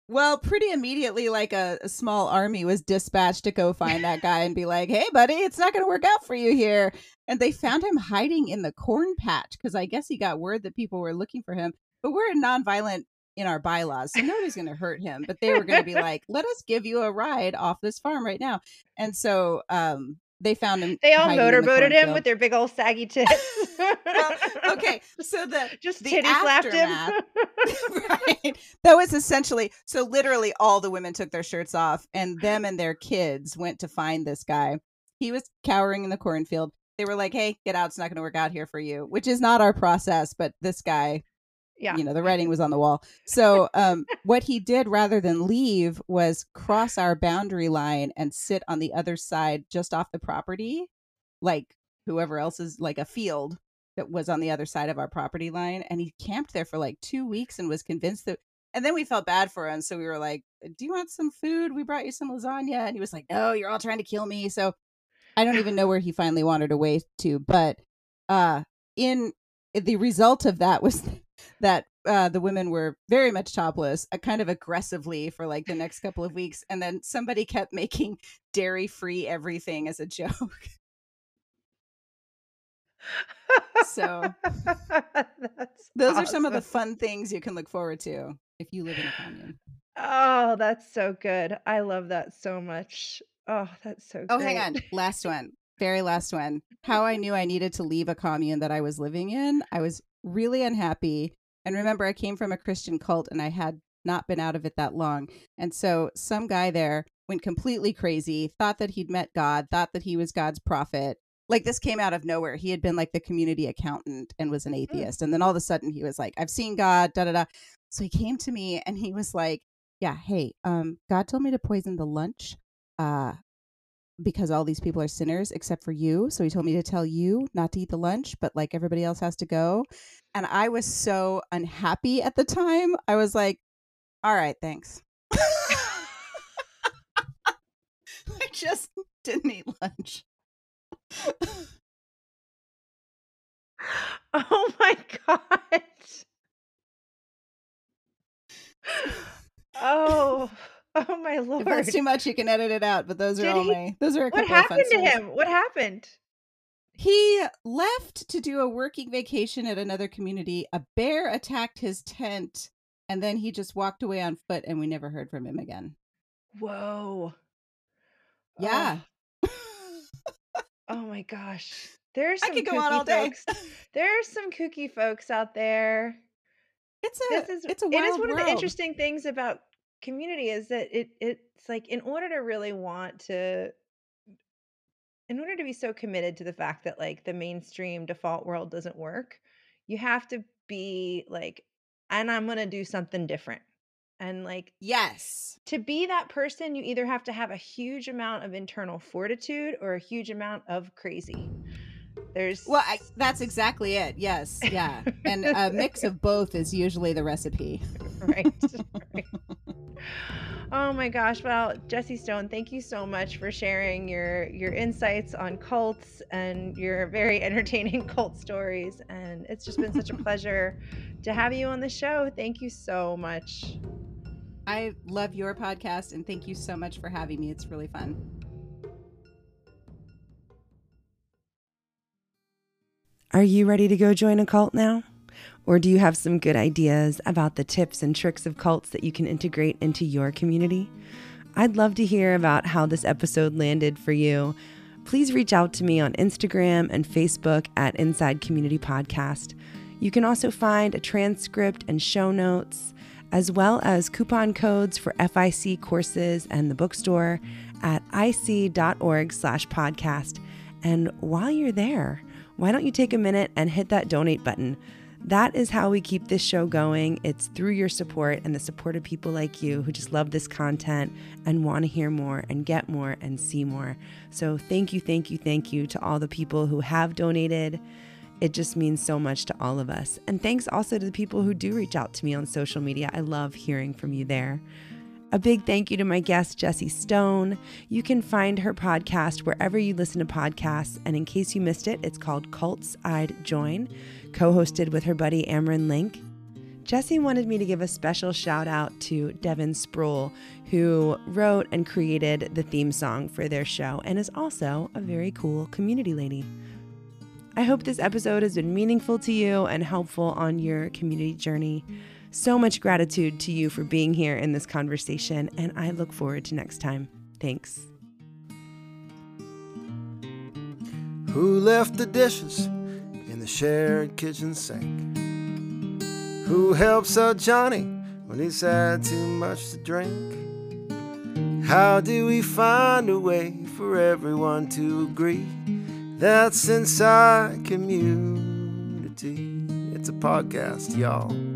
well, pretty immediately, like a, a, small army was dispatched to go find that guy and be like, hey, buddy, it's not going to work out for you here. And they found him hiding in the corn patch because I guess he got word that people were looking for him. But we're nonviolent in our bylaws, so nobody's going to hurt him. But they were going to be like, let us give you a ride off this farm right now. And so um, they found him. They all motorboated him with their big old saggy tits. well, okay, so the just the titty slapped him. right, that was essentially so. Literally, all the women took their shirts off, and them and their kids went to find this guy. He was cowering in the cornfield. they were like, "Hey, get out! It's not going to work out here for you," which is not our process. But this guy, yeah, you know, the writing was on the wall. So, um, what he did rather than leave was cross our boundary line and sit on the other side, just off the property, like whoever else is like a field that was on the other side of our property line, and he camped there for like two weeks and was convinced that. And then we felt bad for him, so we were like, "Do you want some food? We brought you some lasagna." And he was like, "No, you're all trying to kill me." So I don't even know where he finally wandered away to, but uh, in the result of that was that uh, the women were very much topless, uh, kind of aggressively for like the next couple of weeks, and then somebody kept making dairy-free everything as a joke. so those awesome. are some of the fun things you can look forward to if you live in a commune. Oh, that's so good. I love that so much. Oh, that's so good. Oh, hang on. Last one. Very last one. How I knew I needed to leave a commune that I was living in. I was really unhappy. And remember, I came from a Christian cult and I had not been out of it that long. And so some guy there went completely crazy, thought that he'd met God, thought that he was God's prophet. Like this came out of nowhere. He had been like the community accountant and was an mm. atheist. And then all of a sudden he was like, I've seen God, da da da. So he came to me and he was like, Yeah, hey, um, God told me to poison the lunch uh, because all these people are sinners except for you. So he told me to tell you not to eat the lunch, but like everybody else has to go. And I was so unhappy at the time. I was like, all right, thanks. I just didn't eat lunch. oh my God. Oh. Oh my lord! If that's too much, you can edit it out. But those are Did all he, my. Those are a couple. what happened to him? What happened? He left to do a working vacation at another community. A bear attacked his tent, and then he just walked away on foot, and we never heard from him again. Whoa! Yeah. Oh, oh my gosh! There's some I could go on all day. folks. There's some kooky folks out there. It's a this is it's a it is one world. of the interesting things about community is that it it's like in order to really want to in order to be so committed to the fact that like the mainstream default world doesn't work you have to be like and i'm going to do something different. And like yes. to be that person you either have to have a huge amount of internal fortitude or a huge amount of crazy. There's well I, that's exactly it yes yeah. And a mix of both is usually the recipe. Right, right. Oh my gosh. Well, Jesse Stone, thank you so much for sharing your your insights on cults and your very entertaining cult stories. And it's just been such a pleasure to have you on the show. Thank you so much. I love your podcast and thank you so much for having me. It's really fun. Are you ready to go join a cult now? Or do you have some good ideas about the tips and tricks of cults that you can integrate into your community? I'd love to hear about how this episode landed for you. Please reach out to me on Instagram and Facebook at Inside Community Podcast. You can also find a transcript and show notes, as well as coupon codes for FIC courses and the bookstore at ic.org slash podcast. And while you're there, why don't you take a minute and hit that donate button? That is how we keep this show going. It's through your support and the support of people like you who just love this content and want to hear more and get more and see more. So, thank you, thank you, thank you to all the people who have donated. It just means so much to all of us. And thanks also to the people who do reach out to me on social media. I love hearing from you there. A big thank you to my guest, Jesse Stone. You can find her podcast wherever you listen to podcasts. And in case you missed it, it's called Cults I'd Join co hosted with her buddy Ameran Link. Jesse wanted me to give a special shout out to Devin Sproul, who wrote and created the theme song for their show and is also a very cool community lady. I hope this episode has been meaningful to you and helpful on your community journey. So much gratitude to you for being here in this conversation, and I look forward to next time. Thanks. Who left the dishes? Shared kitchen sink. Who helps out Johnny when he's had too much to drink? How do we find a way for everyone to agree That's inside community. It's a podcast, y'all.